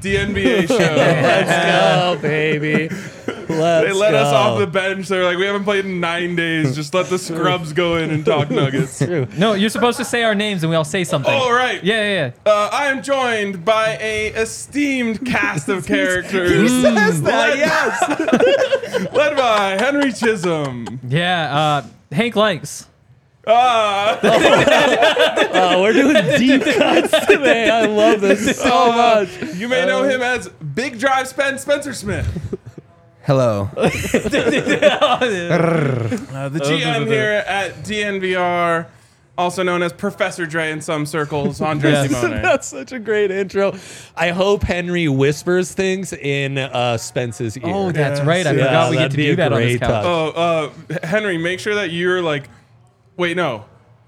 DNBA show. Let's go, baby. Let's They let go. us off the bench. They're like, we haven't played in nine days. Just let the scrubs go in and talk nuggets. No, you're supposed to say our names and we all say something. Oh, right. Yeah, yeah, Uh, I am joined by a esteemed cast of characters. He says that, yes. Led by Henry Chisholm. yeah. Yeah, uh, Hank likes. Ah, Oh, we're doing deep cuts today. I love this so much. you may know him as Big Drive Spen Spencer Smith. Hello. Uh, the GM here at DNVR, also known as Professor Dre in some circles, Andre Yes. Simone. That's such a great intro. I hope Henry whispers things in uh, Spence's ear. Oh, that's right. I Yeah, forgot we get that'd to be do that on this great couch. touch. Oh, uh, Henry, make sure that you're like, wait, no.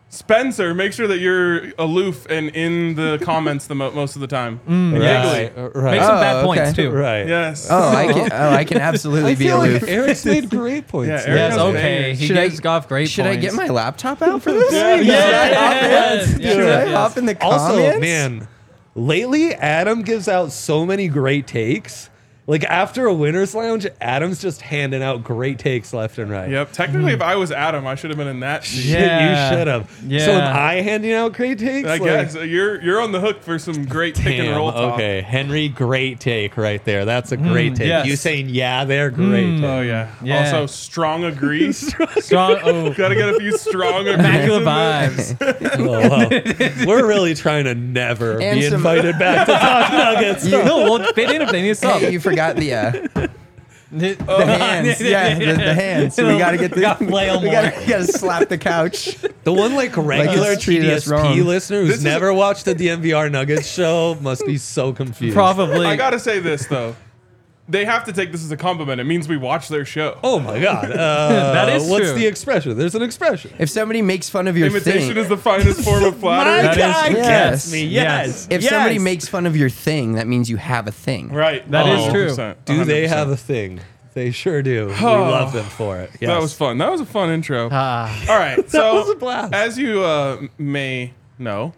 Spencer, make sure that you're aloof and in the comments the mo- most of the time. Mm, right, Giggly. right, Make some Oh, bad points okay. too. right. Yes. Oh, I can. Oh, I can absolutely I be feel aloof. like Eric's made great points. Yeah. Eric Yes, knows okay. bangers. He Should I- gives off great points. Should I points. get my laptop out for this? Yeah, thing? yeah, Should I hop in? yes, Should yes, I yes. hop in the comments? Also, man, lately Adam gives out so many great takes. Like after a winners lounge, Adam's just handing out great takes left and right. Yep. Technically, if I was Adam, I should have been in that seat. Shit, Yeah. you should have. Yeah. So am I handing out great takes? I Like, guess you're you're on the hook for some great pick and Damn, roll talk. okay, Henry, great take right there. That's a great Mm, take. yes. You saying yeah, they're great. take. Oh yeah. Yeah. Also, strong agrees. Strong. Oh, Got to get a few strong agrees. immaculate in there. vibes. Oh, wow. We're really trying to never And be some- invited back to Talk Nuggets. no, we'll fit in if they need some. Hey, you forgot the uh, the hands. Yeah, the, the hands. We gotta get the. Gotta flail we gotta, we gotta slap the couch. The one like regular it's treated us wrong. TDSP listener This who's is- never watched the DNVR Nuggets show must be so confused. Probably. I gotta say this though. They have to take this as a compliment. It means we watch their show. Oh my god. Uh, That is What's true. the expression? There's an expression. If somebody makes fun of your thing. Imitation thing, is the finest form of flattery. That is guy true. gets Yes. me. Yes. Yes. if Yes. somebody makes fun of your thing, that means you have a thing. Right. That is true. 100%, Do they have a thing? They sure do. We love them for it. Yes. That was fun. That was a fun intro. Ah. All right. So, was a blast. as you uh, may know,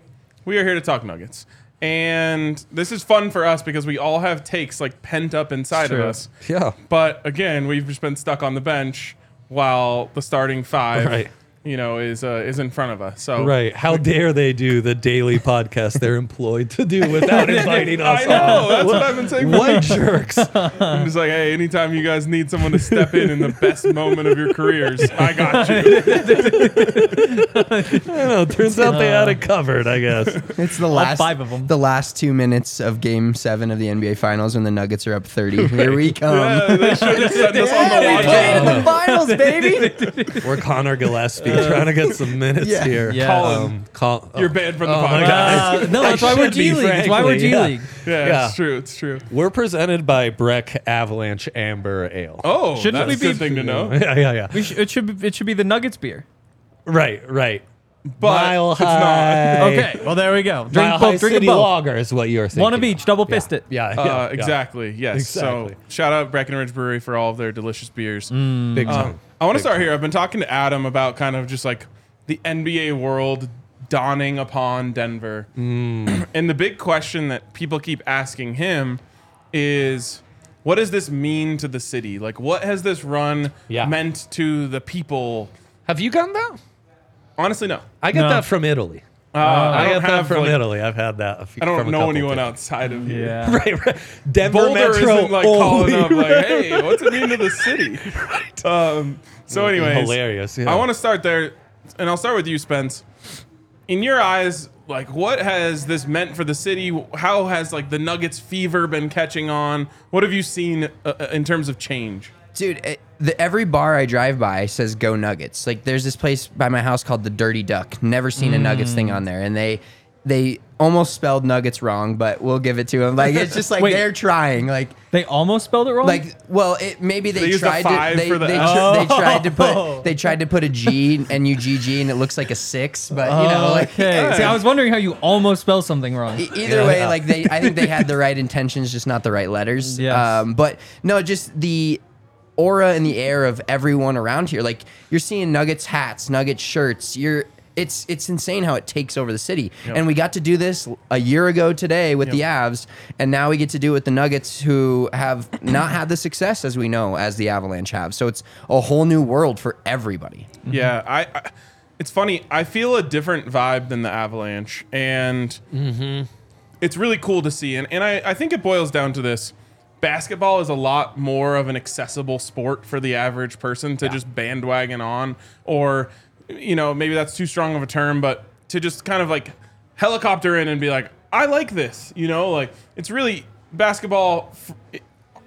we are here to talk Nuggets. And this is fun for us because we all have takes like pent up inside of True. us. Yeah. But again, we've just been stuck on the bench while the starting five Right. You know, is uh, is in front of us. So Right. How dare they do the daily podcast they're employed to do without inviting us I know. on? That's what I've been saying. for What jerks. I'm just like, hey, anytime you guys need someone to step in in the best moment of your careers, I got you. I don't know. Turns out they had it covered, I guess. It's the last five of them. The last two minutes of Game Seven of the NBA Finals when the Nuggets are up thirty. Here we come. Yeah, they should have sent us on the we played in the finals, baby. We're Connor Gillespie trying to get some minutes Yeah. here. Yeah. Colin, Um, call, You're banned from the Oh my podcast. God. Uh, no, that's why we're should G League. That's why we're frankly, G yeah. League. Yeah, Yeah. it's true. It's true. We're presented by Breck Avalanche Amber Ale. Oh, Shouldn't that's we a be- good thing to know. yeah, yeah, yeah. We sh- it should be, it should be the Nuggets beer. Right, right. But Mile it's not. high. Okay, well there we go. Drink Mile both. High Drink City them both. Lager is what you're thinking. One of each. Double fist it. Yeah, yeah, Uh, yeah. exactly. Yes. Exactly. So shout out Breckenridge Brewery for all of their delicious beers. Big Um, time. I want to start here. I've been talking to Adam about kind of just like the NBA world dawning upon Denver. Mm. and the big question that people keep asking him is what does this mean to the city? Like, what has this run Yeah. meant to the people? Have you gotten that? Honestly, no. I get No. that from Italy. Uh, I, I, don't that from like, Italy. I've had that. A few, I don't from know anyone times. outside of here. Yeah. Right, right. Denver Boulder Metro isn't like only. calling up like, hey, what's it mean to the city? Um, so, anyways, hilarious. Yeah. I want to start there, and I'll start with you, Spence. In your eyes, like, what has this meant for the city? How has like the Nuggets fever been catching on? What have you seen uh, uh, in terms of change? Dude, it, the, every bar I drive by says "Go Nuggets." Like, there's this place by my house called the Dirty Duck. Never seen a Nuggets thing on there, and they they almost spelled Nuggets wrong, but we'll give it to them. Like, it's just like Wait. they're trying. Like, They almost spelled it wrong. like well, it maybe they, They used a tried five to they, for the they, S. tr- they tried to put they tried to put a G N U G G and it looks like a six, but you know, like okay. See, I was wondering how you almost spelled something wrong. E- Either way, like they, I think they had the right intentions, just not the right letters. Yes. Um, but no, just the aura in the air of everyone around here. Like you're seeing Nuggets hats, Nuggets shirts. You're it's it's insane how it takes over the city. And we got to do this a year ago today with the Avs, and now we get to do it with the Nuggets, who have not had the success as we know as the Avalanche have. So it's a whole new world for everybody. Yeah, I, I. It's funny. I feel a different vibe than the Avalanche, and mm-hmm. it's really cool to see. And and I, I think it boils down to this: basketball is a lot more of an accessible sport for the average person to just bandwagon on, or you know maybe that's too strong of a term, but to just kind of like helicopter in and be like, I like this. You know, like it's really basketball f-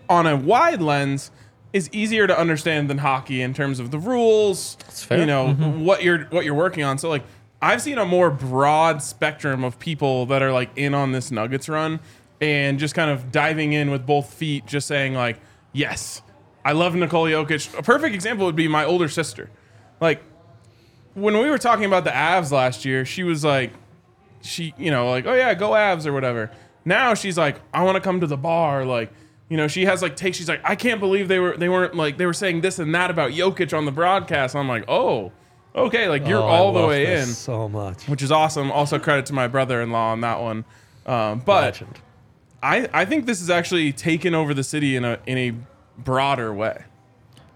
on a wide lens is easier to understand than hockey in terms of the rules. You know mm-hmm. what you're what you're working on. So like I've seen a more broad spectrum of people that are like in on this Nuggets run and just kind of diving in with both feet, just saying like, yes, I love Nikola Jokic. A perfect example would be my older sister. Like when we were talking about the Avs last year, she was like, she, you know, like, oh yeah, go Avs or whatever. Now she's like, I want to come to the bar. Like, you know, she has like takes. She's like, I can't believe they were they weren't like they were saying this and that about Jokic on the broadcast. I'm like, oh, okay, like you're Oh, I all the love way in, so much. which is awesome. Also credit to my brother-in-law on that one. Um, but Legend. I I think this is actually taken over the city in a in a broader way.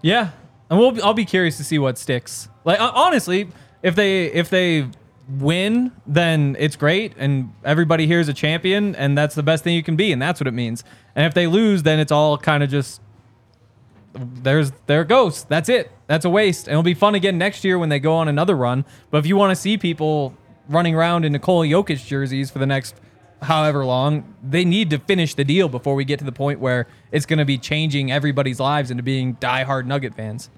Yeah, and we'll. I'll be curious to see what sticks. Like hon- honestly, if they if they win, then it's great, and everybody here is a champion, and that's the best thing you can be, and that's what it means. And if they lose, then it's all kind of just there's there goes. That's it. That's a waste. And it'll be fun again next year when they go on another run. But if you want to see people running around in Nikola Jokic jerseys for the next however long, they need to finish the deal before we get to the point where it's going to be changing everybody's lives into being diehard Nugget fans.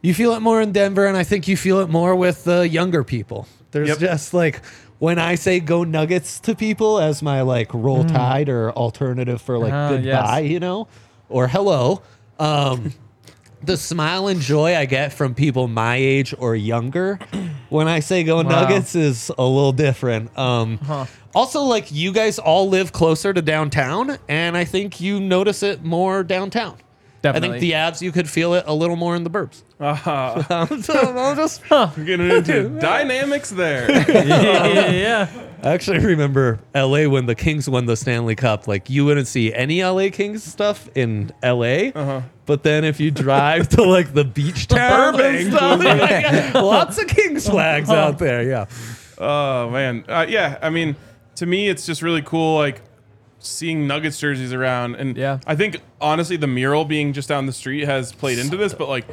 You feel it more in Denver, and I think you feel it more with the younger people. There's Yep. just like when I say "Go Nuggets" to people as my like roll tide or alternative for like yes. goodbye, you know, or hello. Um, the smile and joy I get from people my age or younger when I say "Go Nuggets" is a little different. Um, Also, like you guys all live closer to downtown, and I think you notice it more downtown. I Definitely. think the Avs you could feel it a little more in the burbs. Uh, so I'll just we're getting into dynamics there. yeah, yeah, yeah. I actually remember LA when the Kings won the Stanley Cup. Like you wouldn't see any LA Kings stuff in LA. Uh-huh. But then if you drive to like the beach towns and stuff, like, lots of Kings flags out there. Yeah. Oh man, uh, yeah. I mean, to me, it's just really cool, like seeing Nuggets jerseys around, and Yeah. I think honestly, the mural being just down the street has played into this. But like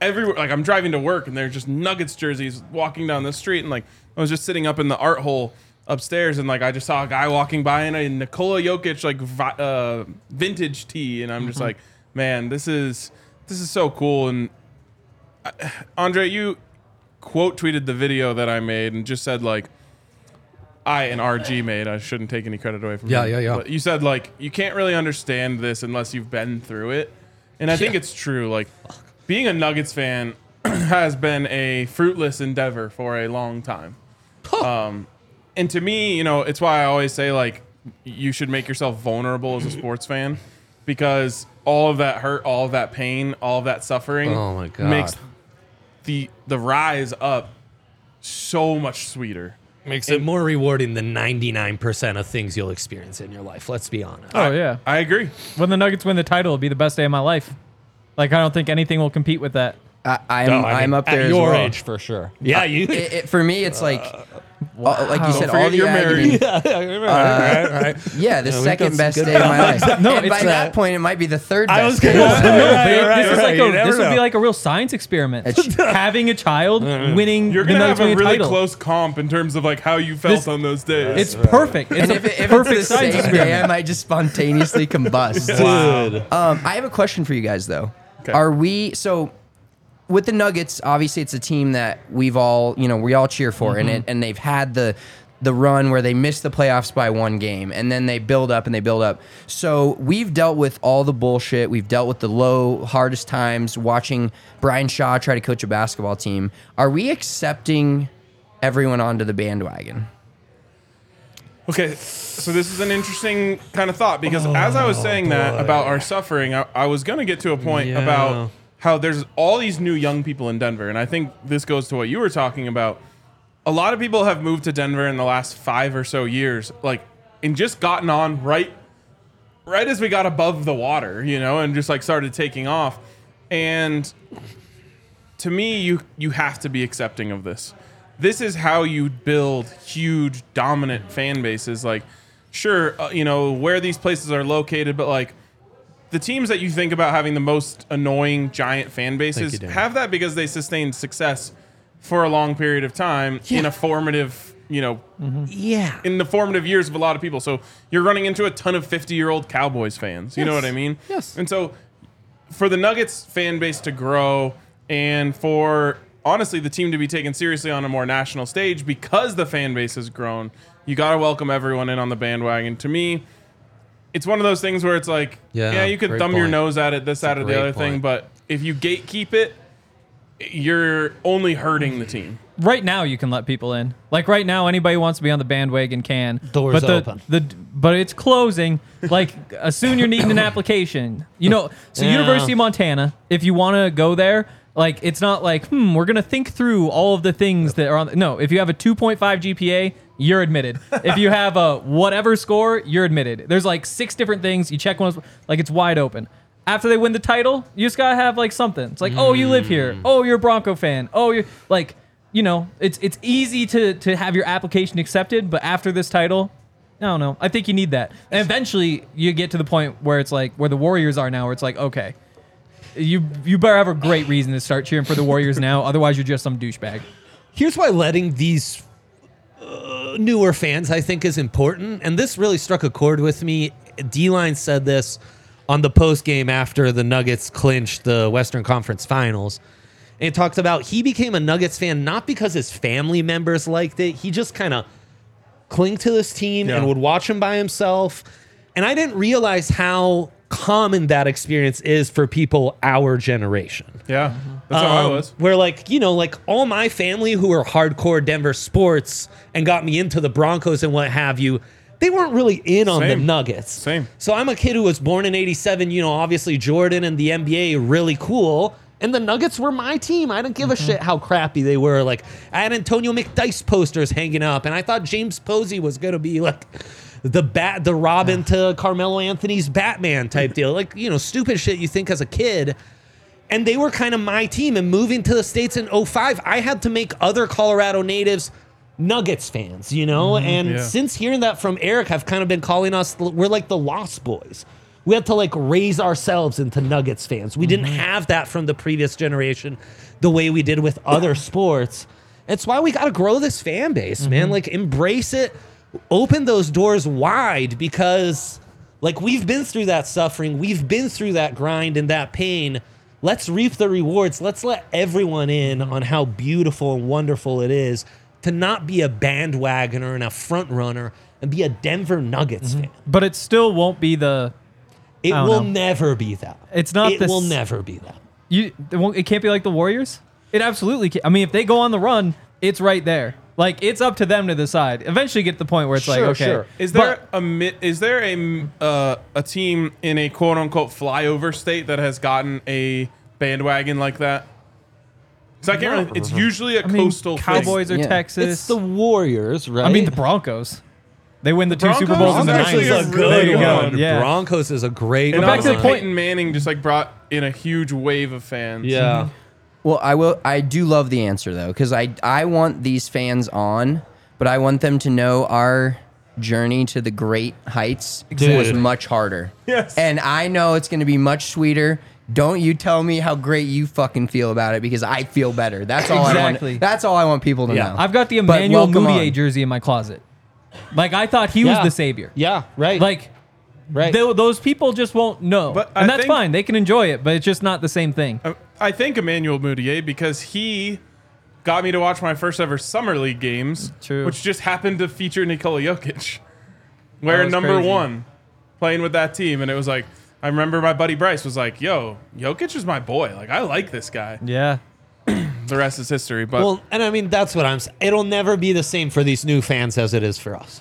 everywhere, like I'm driving to work, and there's just Nuggets jerseys walking down the street, and like I was just sitting up in the art hole upstairs, and like I just saw a guy walking by in a Nikola Jokic like vi- uh, vintage tee, and I'm just like, man, this is this is so cool. And uh, Andre, you quote tweeted the video that I made and just said like I and RG made. I shouldn't take any credit away from Yeah, him. yeah, yeah. But you said like you can't really understand this unless you've been through it. And I think it's true. Like being a Nuggets fan has been a fruitless endeavor for a long time. Um and to me, you know, it's why I always say like you should make yourself vulnerable as a sports fan because all of that hurt, all of that pain, all of that suffering Oh my God. makes the the rise up so much sweeter. Makes it more rewarding than 99% of things you'll experience in your life. Let's be honest. Oh yeah. I agree. When the Nuggets win the title, it'll be the best day of my life. Like I don't think anything will compete with that. I, I'm, No, I I'm up there at as your well. age for sure. Yeah, you. It, it- for me, it's like, uh, all- like you said, Don't forget all the you're agony. married. right, right. Yeah, the we've second best day of my life. No, and it's by that- that point, it might be the third I best. was day gonna of my say- life. No, Right, babe, right, this is right. like a, never this would be know. like a real science experiment. It's- Having a child winning You're the gonna Nuggets have a winning really title. close comp in terms of like how you felt This- on those days. It's perfect. It's And a if, it, if perfect it's the science same experiment. day, I might just spontaneously combust. Dude. Um, I have a question for you guys though. Are we so with the Nuggets? Obviously, it's a team that we've all you know we all cheer for, and mm-hmm. it, and they've had the the run where they missed the playoffs by one game, and then they build up and they build up. So we've dealt with all the bullshit. We've dealt with the low, hardest times. Watching Brian Shaw try to coach a basketball team. Are we accepting everyone onto the bandwagon? Okay, so this is an interesting kind of thought because as I was saying that oh, about our suffering, I, I was going to get to a point Yeah. about how there's all these new young people in Denver, and I think this goes to what you were talking about. A lot of people have moved to Denver in the last five or so years, like, and just gotten on right, right as we got above the water, you know, and just like started taking off. And to me, you you have to be accepting of this. This is how you build huge, dominant fan bases. Like, sure, uh, you know where these places are located, but like the teams that you think about having the most annoying giant fan bases you, have that because they sustained success for a long period of time in a formative, you know, Yeah. in the formative years of a lot of people. So you're running into a ton of 50 year old Cowboys fans. You know what I mean? Yes. And so for the Nuggets fan base to grow and for honestly the team to be taken seriously on a more national stage because the fan base has grown, you got to welcome everyone in on the bandwagon. To me, it's one of those things where it's like, Yeah, yeah, you could great thumb your nose at it, this, that, or the great other thing, but if you gatekeep it, you're only hurting the team. right now you can let people in. Like right now, anybody who wants to be on the bandwagon can. Doors but the, open. The but it's closing. Like uh, soon you're needing an application. You know, so Yeah. University of Montana. If you want to go there, like it's not like hmm, we're gonna think through all of the things that are on. No, if you have a 2.5 GPA, you're admitted. if you have a whatever score, you're admitted. There's like six different things. You check one, like it's wide open. After they win the title, you just gotta have like something. It's like, oh, you live here. Oh, you're a Bronco fan. Oh, you're like, you know, it's it's easy to to have your application accepted, but after this title, I don't know. I think you need that. And eventually, you get to the point where it's like where the Warriors are now, where it's like, okay, you you better have a great reason to start cheering for the Warriors now. Otherwise, you're just some douchebag. Here's why letting these uh, newer fans, I think, is important. And this really struck a chord with me. D Line said this on the post game after the Nuggets clinched the Western Conference Finals. And he talked about he became a Nuggets fan not because his family members liked it. He just kind of cling to this team Yeah. and would watch him by himself. And I didn't realize how common that experience is for people our generation. Yeah. That's how I Um, was. Where like you know, like all my family who are hardcore Denver sports and got me into the Broncos and what have you, they weren't really in on the Same. Nuggets. Same. So I'm a kid who was born in '87. You know, obviously Jordan and the NBA really cool. And the Nuggets were my team. I didn't give a shit how crappy they were. Like I had Antonio McDyess posters hanging up, and I thought James Posey was gonna be like the bat, the Robin to Carmelo Anthony's Batman type deal. Like you know, stupid shit you think as a kid. And they were kind of my team. And moving to the states in 05, I had to make other Colorado natives Nuggets fans, you know? Mm-hmm. and Yeah. since hearing that from Eric, I've kind of been calling us, we're like the Lost Boys. We had to like raise ourselves into Nuggets fans. We didn't mm-hmm. have that from the previous generation the way we did with other sports. It's why we got to grow this fan base, man. Mm-hmm. Like, embrace it, open those doors wide because, like, we've been through that suffering, we've been through that grind and that pain. Let's reap the rewards. Let's let everyone in on how beautiful and wonderful it is to not be a bandwagoner and a front runner and be a Denver Nuggets mm-hmm. fan. But it still won't be the It will know. never be that. It's not It the will never be that. you. It, won't, it can't be like the Warriors. It absolutely. Can. I mean, if they go on the run, it's right there. Like it's up to them to decide. Eventually, get to the point where it's like, Sure, okay, sure. Is there But- a mi- is there a m- uh, a team in a quote unquote flyover state that has gotten a bandwagon like that? Because I can't. Really, it's usually a I mean, coastal thing. Cowboys or Yeah. Texas. It's the Warriors, right? I mean, the Broncos. They win the, two Super Bowls in the is actually nineties. a there you go. one. Yeah. Broncos is a great And But back to the honestly, point- Peyton Manning just like brought in a huge wave of fans. Yeah. Well, I will. I do love the answer though, because I I want these fans on, but I want them to know our journey to the great heights was Dude. much harder. Yes. And I know it's going to be much sweeter. Don't you tell me how great you fucking feel about it because I feel better. That's all I Exactly. want. That's all I want people to Yeah. know. I've got the But Emmanuel welcome Mudiay on. jersey in my closet. Like I thought he Yeah. was the savior. Yeah, right. Like right. tho- those people just won't know, But I and that's think- fine. They can enjoy it, but it's just not the same thing. Uh, I think Emmanuel Mudiay because he got me to watch my first ever summer league games, True. which just happened to feature Nikola Jokic, where was number crazy. one, playing with that team, and it was like I remember my buddy Bryce was like, "Yo, Jokic is my boy. Like I like this guy." Yeah. The rest is history. But well, and I mean that's what I'm saying. It'll never be the same for these new fans as it is for us.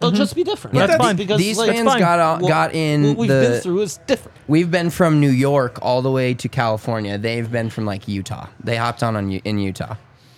It'll mm-hmm. just be different. That's fine. Because These like, fans fine. got on, what- got in what we've the. been through is different. We've been from New York all the way to California. They've been from like Utah. They hopped on, on U- in Utah.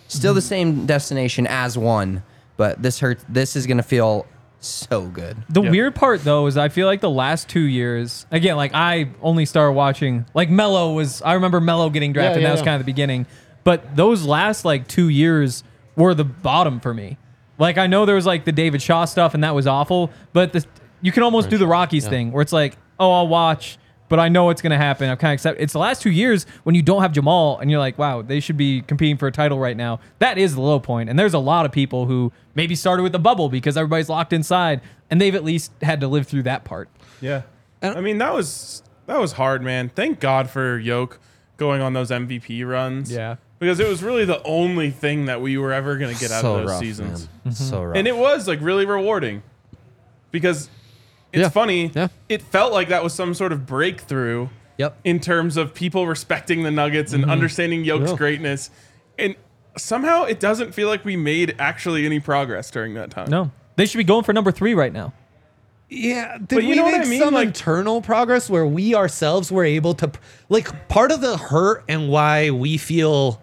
Still the mm-hmm. same destination as one, but this hurts. This is gonna feel so good. The Yeah. weird part though is I feel like the last two years, again, like I only started watching like Melo was I remember Melo getting drafted, yeah, that was yeah. kind of the beginning. But those last like two years were the bottom for me. Like I know there was like the David Shaw stuff and that was awful, but the, you can almost do the Rockies thing where it's like, oh, I'll watch, but I know it's gonna happen. I'm kind of accept. It's the last two years when you don't have Jamal and you're like, wow, they should be competing for a title right now. That is the low point. point, and there's a lot of people who maybe started with the bubble because everybody's locked inside, and they've at least had to live through that part. yeah, I mean that was that was hard, man. Thank God for Yoke going on those MVP runs. Yeah. Because it was really the only thing that we were ever going to get out so of those rough, seasons. man. So mm-hmm. rough. and it was like really rewarding because it's Yeah. funny. Yeah. It felt like that was some sort of breakthrough yep. in terms of people respecting the Nuggets and mm-hmm. understanding Yoke's Yeah. greatness. And somehow it doesn't feel like we made actually any progress during that time. No, they should be going for number three right now. Yeah, did But you we know what make I mean? some Like- internal progress where we ourselves were able to, like, part of the hurt and why we feel,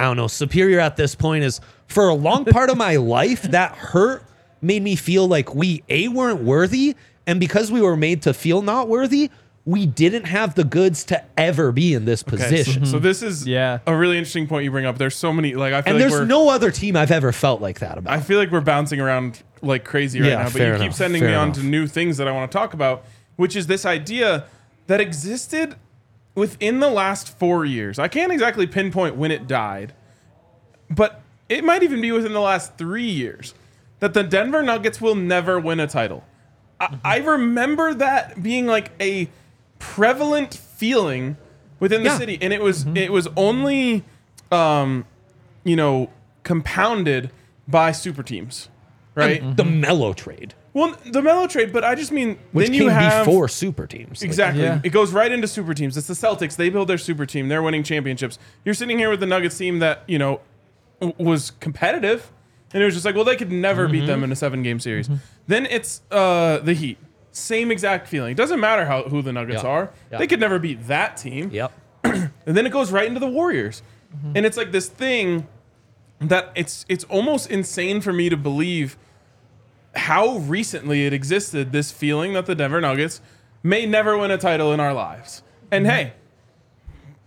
I don't know, superior at this point is for a long part of my life, that hurt made me feel like we a weren't worthy, and because we were made to feel not worthy, we didn't have the goods to ever be in this Okay, so- position. So, this is Yeah. a really interesting point you bring up. There's so many like I feel and like there's we're no other team I've ever felt like that about. I feel like we're bouncing around like crazy right Yeah, now, but fair you keep sending fair me on to new things that I want to talk about, which is this idea that existed within the last four years. I can't exactly pinpoint when it died, but it might even be within the last three years that the Denver Nuggets will never win a title. I, I mm-hmm. remember that being like a prevalent feeling within the Yeah. city, and it was mm-hmm. it was only, um, you know, compounded by super teams, right? the mm-hmm. Melo trade, Well, the Melo trade, but I just mean which then came you have before super teams. Like, Exactly. Yeah. It goes right into super teams. It's the Celtics. They build their super team. They're winning championships. You're sitting here with the Nuggets team that, you know, w- was competitive. And it was just like, well, they could never beat Mm-hmm. them in a seven game series. Then it's uh, the Heat. Same exact feeling. It doesn't matter how who the Nuggets Yeah. are. Yeah. They could never beat that team. Yep. and then it goes right into the Warriors, and it's like this thing that it's it's almost insane for me to believe how recently it existed. This feeling that the Denver Nuggets may never win a title in our lives, and hey,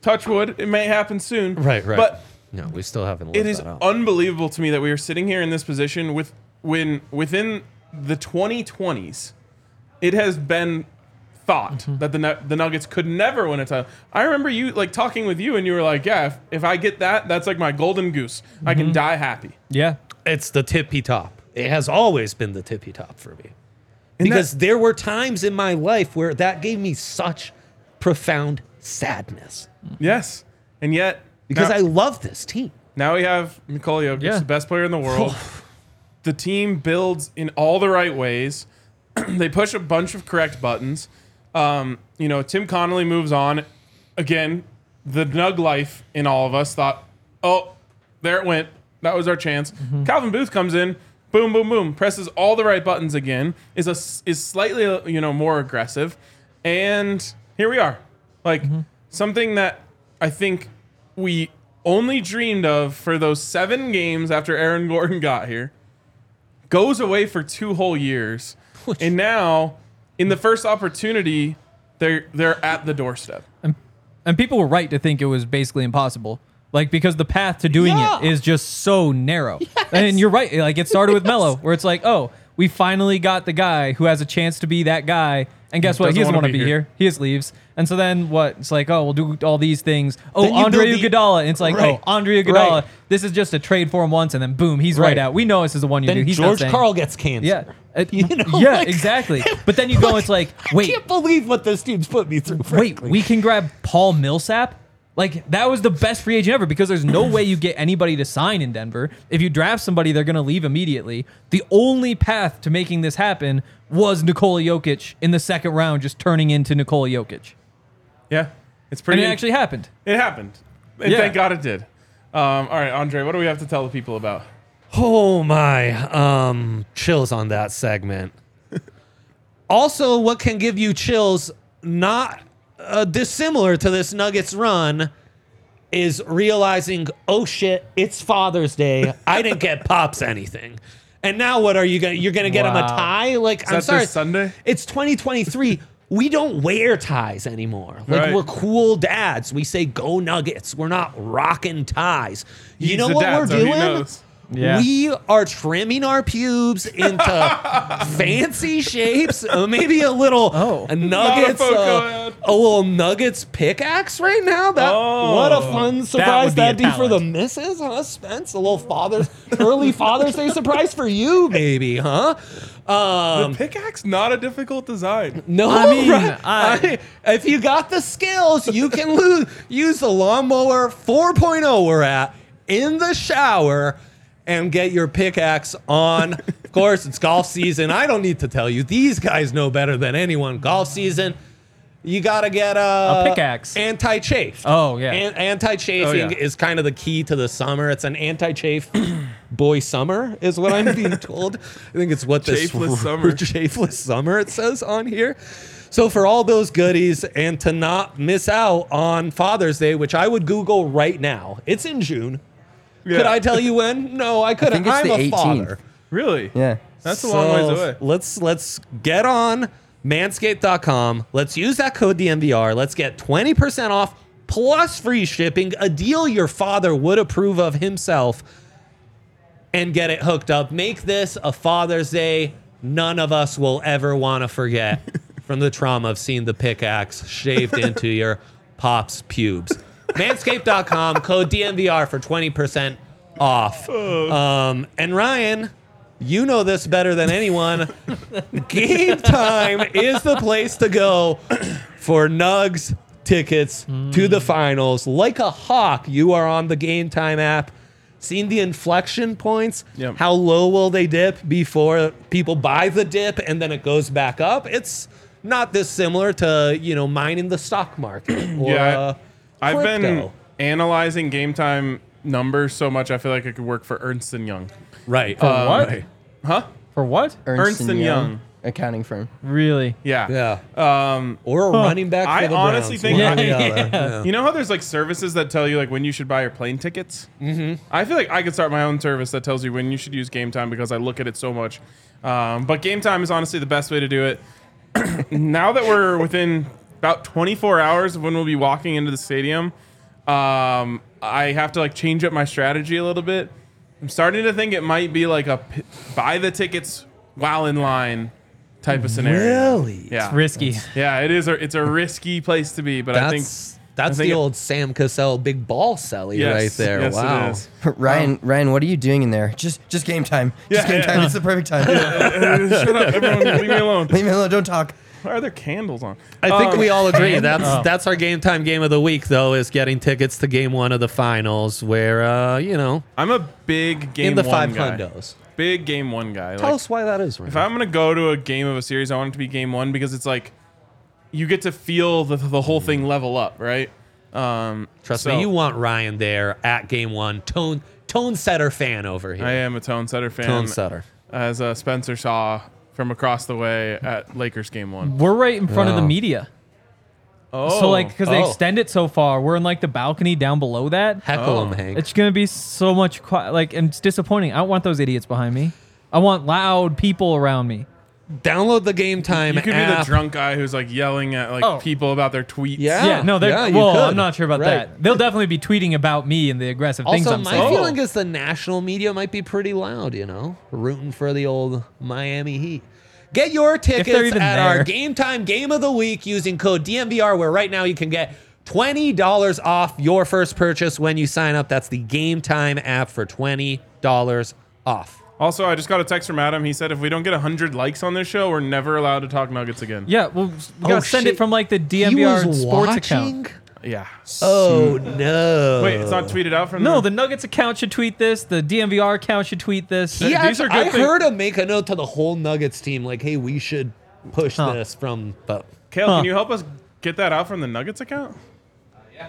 touch wood, it may happen soon. Right, right. But No, we still haven't. It is unbelievable to me that we are sitting here in this position with when within the 2020s it has been thought Mm-hmm. that the the Nuggets could never win a title. I remember you like talking with you and you were like, "Yeah, if, if I get that, that's like my golden goose. I Mm-hmm. can die happy." Yeah. it's the tippy top. It has always been the tippy top for me. And because that- there were times in my life where that gave me such profound sadness. Yes. And yet Because now, I love this team. now we have Nikola Jokic, Yeah. the best player in the world. the team builds in all the right ways. they push a bunch of correct buttons. Um, you know, Tim Connolly moves on. Again, the Nug life in all of us thought, oh, there it went. That was our chance. Calvin Booth comes in, boom, boom, boom, presses all the right buttons again. Is a is slightly you know more aggressive, and here we are. Like mm-hmm. something that I think we only dreamed of for those seven games after Aaron Gordon got here goes away for two whole years, and now in the first opportunity, they're they're at the doorstep. And people were right to think it was basically impossible. Like because the path to doing Yeah. it is just so narrow. And you're right. Like it started with Melo, where it's like, oh, we finally got the guy who has a chance to be that guy. And guess what? Doesn't He doesn't wanna be be here. here. He just leaves. And so then what? It's like, oh, we'll do all these things. Oh, Then you Andre build the- Iguodala. And it's like, oh, Right. oh, Andre Iguodala. Right. This is just a trade for him once, and then boom, he's right, Right. out. We know this is the one you do. Then He's not George saying- Carl gets cancer. Yeah. It- You uh, know, yeah, like- exactly. But then you go, it's like, wait, I can't believe what this team's put me through. Wait, we can grab Paul Millsap? Like that was the best free agent ever because there's no way you get anybody to sign in Denver. If you draft somebody, they're going to leave immediately. The only path to making this happen was Nikola Jokic in the second round just turning into Nikola Jokic. Yeah, it's pretty And it actually happened. it happened, and Yeah. thank God it did. Um, all right, Andre, what do we have to tell the people about? Oh my, um, chills on that segment. also, what can give you chills, not uh, dissimilar to this Nuggets run, is realizing, oh shit, it's Father's Day. I didn't get pops anything. And now what are you gonna? You're gonna get him a tie? Like I'm that sorry, this Sunday? It's 2023. We don't wear ties anymore. Like Right. we're cool dads. We say go Nuggets. We're not rocking ties. You He's know what dad, we're so doing? Yeah. We are trimming our pubes into fancy shapes. Uh, maybe a little Oh. nuggets, a uh, a little nuggets pickaxe right now. That Oh. what a fun surprise would be that'd be for the misses, huh? Spence, a little father's early Father's Day surprise for you, baby, huh? Um, the pickaxe not a difficult design. no, I mean, right? I- I- if you got the skills, you can lose, use the lawnmower 4.0 we're at in the shower and get your pickaxe on. of course, it's golf season. I don't need to tell you. These guys know better than anyone. Golf season. You gotta get a, A pickaxe. anti-chafe. Oh, yeah. An- anti-chafing Oh, yeah. is kind of the key to the summer. It's an anti-chafe boy summer, is what I'm being told. I think it's what this Chafeless summer. chafeless summer it says on here. So for all those goodies and to not miss out on Father's Day, which I would Google right now, it's in June. Could I tell you when? No, I couldn't. think it's I'm the a 18th. father. Really? Yeah. That's a long ways So away. Let's let's get on manscaped.com. Let's use that code DNVR. Let's get 20% off plus free shipping, a deal your father would approve of himself, and get it hooked up. Make this a Father's Day none of us will ever want to forget from the trauma of seeing the pickaxe shaved into your pop's pubes. Manscaped.com, code DNVR for 20% off. Um, and Ryan, you know this better than anyone. Game time is the place to go for Nugs tickets to the finals. Like a hawk, you are on the Game Time app. Seeing the inflection points, Yep. how low will they dip before people buy the dip and then it goes back up? It's not this similar to, you know, mining the stock market or Yeah, uh, I- I've been crypto. analyzing game time numbers so much. I feel like I could work for Ernst and Young. right. For what? right. Huh? For what? Ernst and Young. accounting firm. Really? Yeah. Yeah. Um, Or a running back for I the honestly Browns. think One or the Yeah. other. Yeah. You know how there's like services that tell you like when you should buy your plane tickets? Mm-hmm. I feel like I could start my own service that tells you when you should use Game Time because I look at it so much. Um, but Game Time is honestly the best way to do it. now that we're within about 24 hours of when we'll be walking into the stadium, um, I have to like change up my strategy a little bit. I'm starting to think it might be like a p- buy the tickets while in line type of scenario. Really? Yeah. It's Risky. Yeah, it is. A, it's a risky place to be, but I think That's that's think the it- old Sam Cassell big ball selly Yes, right there. yes, wow. is. Ryan, Ryan, what are you doing in there? Just, just game time. Just Yeah, game yeah. time. It's the perfect time. Shut up, everyone, leave me alone. Leave me alone. Don't talk. Why are there candles on? I think Um, we all agree. That's Oh. that's our game time game of the week, though, is getting tickets to game one of the finals, where uh, you know, I'm a big game in the one five guy. hundos. Big game one guy. Tell Like, us why that is. Ryan. if I'm gonna go to a game of a series, I want it to be game one because it's like you get to feel the, the whole thing level up, right? Um, Trust so me, you want Ryan there at game one. Tone tone setter fan over here. I am a tone setter fan. tone setter. as uh, Spencer saw from across the way at Lakers game one. We're right in front of the media. Oh, So like, because they Oh. extend it so far, we're in like the balcony down below that. Heckle Oh. him, Hank. It's gonna be so much qui- like, and it's disappointing. I don't want those idiots behind me. I want loud people around me. Download the game time you could be app. the drunk guy who's like yelling at like Oh. people about their tweets. Yeah. Yeah, no, they're yeah, you well. could. I'm not sure about Right. that. They'll definitely be tweeting about me and the aggressive things Also, I'm my saying. feeling oh. is the national media might be pretty loud, you know, rooting for the old Miami Heat. Get your tickets even at there. our Game Time Game of the Week using code DNVR, where right now you can get $20 off your first purchase when you sign up. That's the Game Time app for $20 off. Also, I just got a text from Adam. He said if we don't get 100 likes on this show, we're never allowed to talk Nuggets again. Yeah, well, you oh, gotta send Oh, shit. it from like the He DNVR was sports watching? account. Yeah. Oh, no. Wait, it's not tweeted out from No, the Nuggets account should tweet this. The DNVR account should tweet this. He These actually- are good I things. heard him make a note to the whole Nuggets team, like, hey, we should push Huh. this from. But Kale, Huh. can you help us get that out from the Nuggets account? Yeah.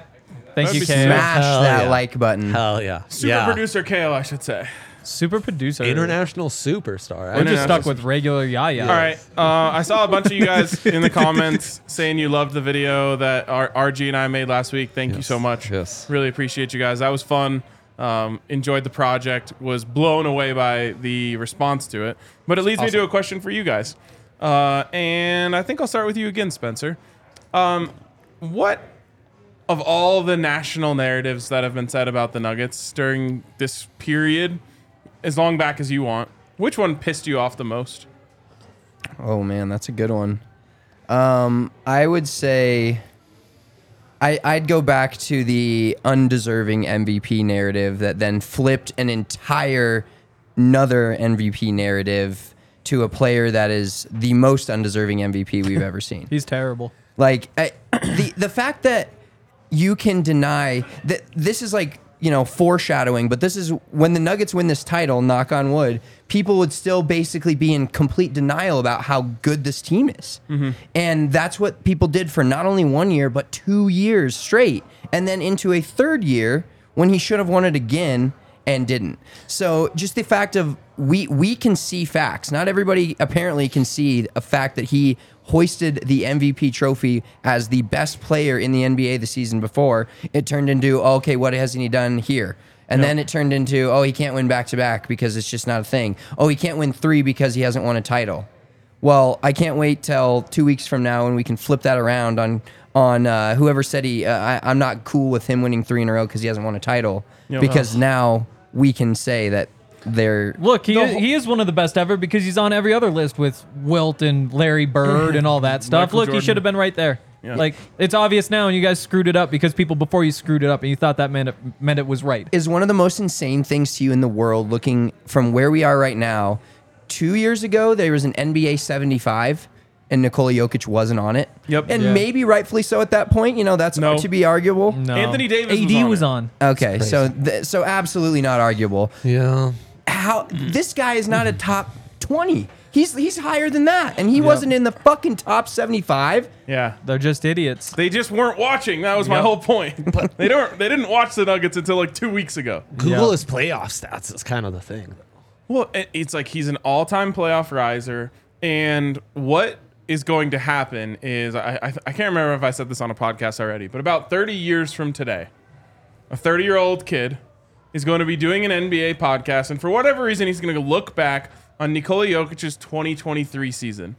Thank That'd you, be Kale. Smash Hell that yeah. like button. hell yeah, Super yeah. producer Kale, I should say. Super producer. international superstar. We're just International stuck with regular Yaya. All right. Uh, I saw a bunch of you guys in the comments saying you loved the video that our RG and I made last week. Thank you so much. yes. Really appreciate you guys. That was fun. Um, enjoyed the project. Was blown away by the response to it. But it leads me to a question for you guys. Uh, and I think I'll start with you again, Spencer. Um, what of all the national narratives that have been said about the Nuggets during this period, as long back as you want, which one pissed you off the most? Oh man, that's a good one. Um, I would say I, I'd go back to the undeserving MVP narrative that then flipped an entire another MVP narrative to a player that is the most undeserving MVP we've ever seen. He's terrible. Like I, the the fact that you can deny that this is like you know foreshadowing, but this is when the Nuggets win this title. Knock on wood. People would still basically be in complete denial about how good this team is, mm-hmm. and that's what people did for not only one year but two years straight, and then into a third year when he should have won it again and didn't. So just the fact of we we can see facts. Not everybody apparently can see a fact that he hoisted the MVP trophy as the best player in the NBA the season before. It turned into oh, okay, what hasn't he done here? And then it turned into oh, he can't win back to back because it's just not a thing. Oh, he can't win three because he hasn't won a title. Well, I can't wait till two weeks from now when we can flip that around on on uh, whoever said he. Uh, I, I'm not cool with him winning three in a row because he hasn't won a title. Yeah. because now we can say that they're Look, he, The is, he is one of the best ever because he's on every other list with Wilt and Larry Bird and all that stuff. Michael Look, Jordan. he should have been right there. Yeah. Like it's obvious now, and you guys screwed it up because people before you screwed it up, and you thought that meant it meant it was right. is one of the most insane things to you in the world. Looking from where we are right now, two years ago there was an NBA 75. And Nikola Jokic wasn't on it. Yep. And Yeah. maybe rightfully so at that point. You know, that's No. to be arguable. No. Anthony Davis AD was on was it. on. Okay, so th- so absolutely not arguable. Yeah. How mm-hmm. this guy is not a mm-hmm. top 20. He's he's higher than that and he wasn't in the fucking top 75. Yeah. They're just idiots. They just weren't watching. That was my Yep. whole point. they don't. They didn't watch the Nuggets until like two weeks ago. Google Yeah. his playoff stats is kind of the thing. Well, it- it's like he's an all-time playoff riser, And what is going to happen is I, I, I can't remember if I said this on a podcast already, but about 30 years from today, a 30 year old kid is going to be doing an NBA podcast, and for whatever reason, he's going to look back on Nikola Jokic's 2023 season,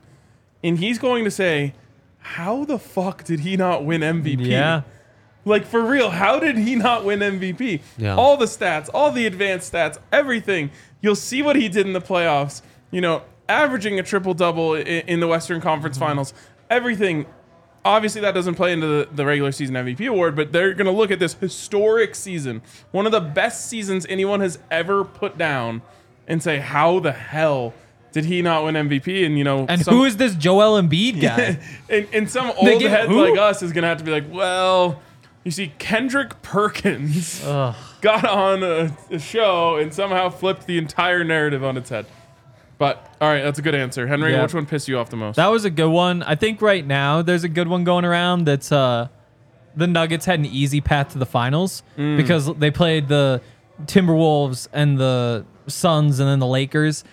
and he's going to say, "How the fuck did he not win MVP?" Yeah. Like for real, how did he not win MVP? Yeah. All the stats, all the advanced stats, everything. You'll see what he did in the playoffs. You know, averaging a triple double in the Western Conference Mm-hmm. Finals. Everything. Obviously, that doesn't play into the, the regular season MVP award, but they're going to look at this historic season, one of the best seasons anyone has ever put down, and say, how the hell did he not win MVP? And you know, And some- who is this Joel Embiid guy? and, and some old head who? like us is gonna have to be like, well, you see, Kendrick Perkins got on a, a show and somehow flipped the entire narrative on its head. But all right, that's a good answer, Henry. Yeah. Which one pissed you off the most? That was a good one. I think right now there's a good one going around that's uh the Nuggets had an easy path to the finals Mm. because they played the Timberwolves and the Suns and then the Lakers.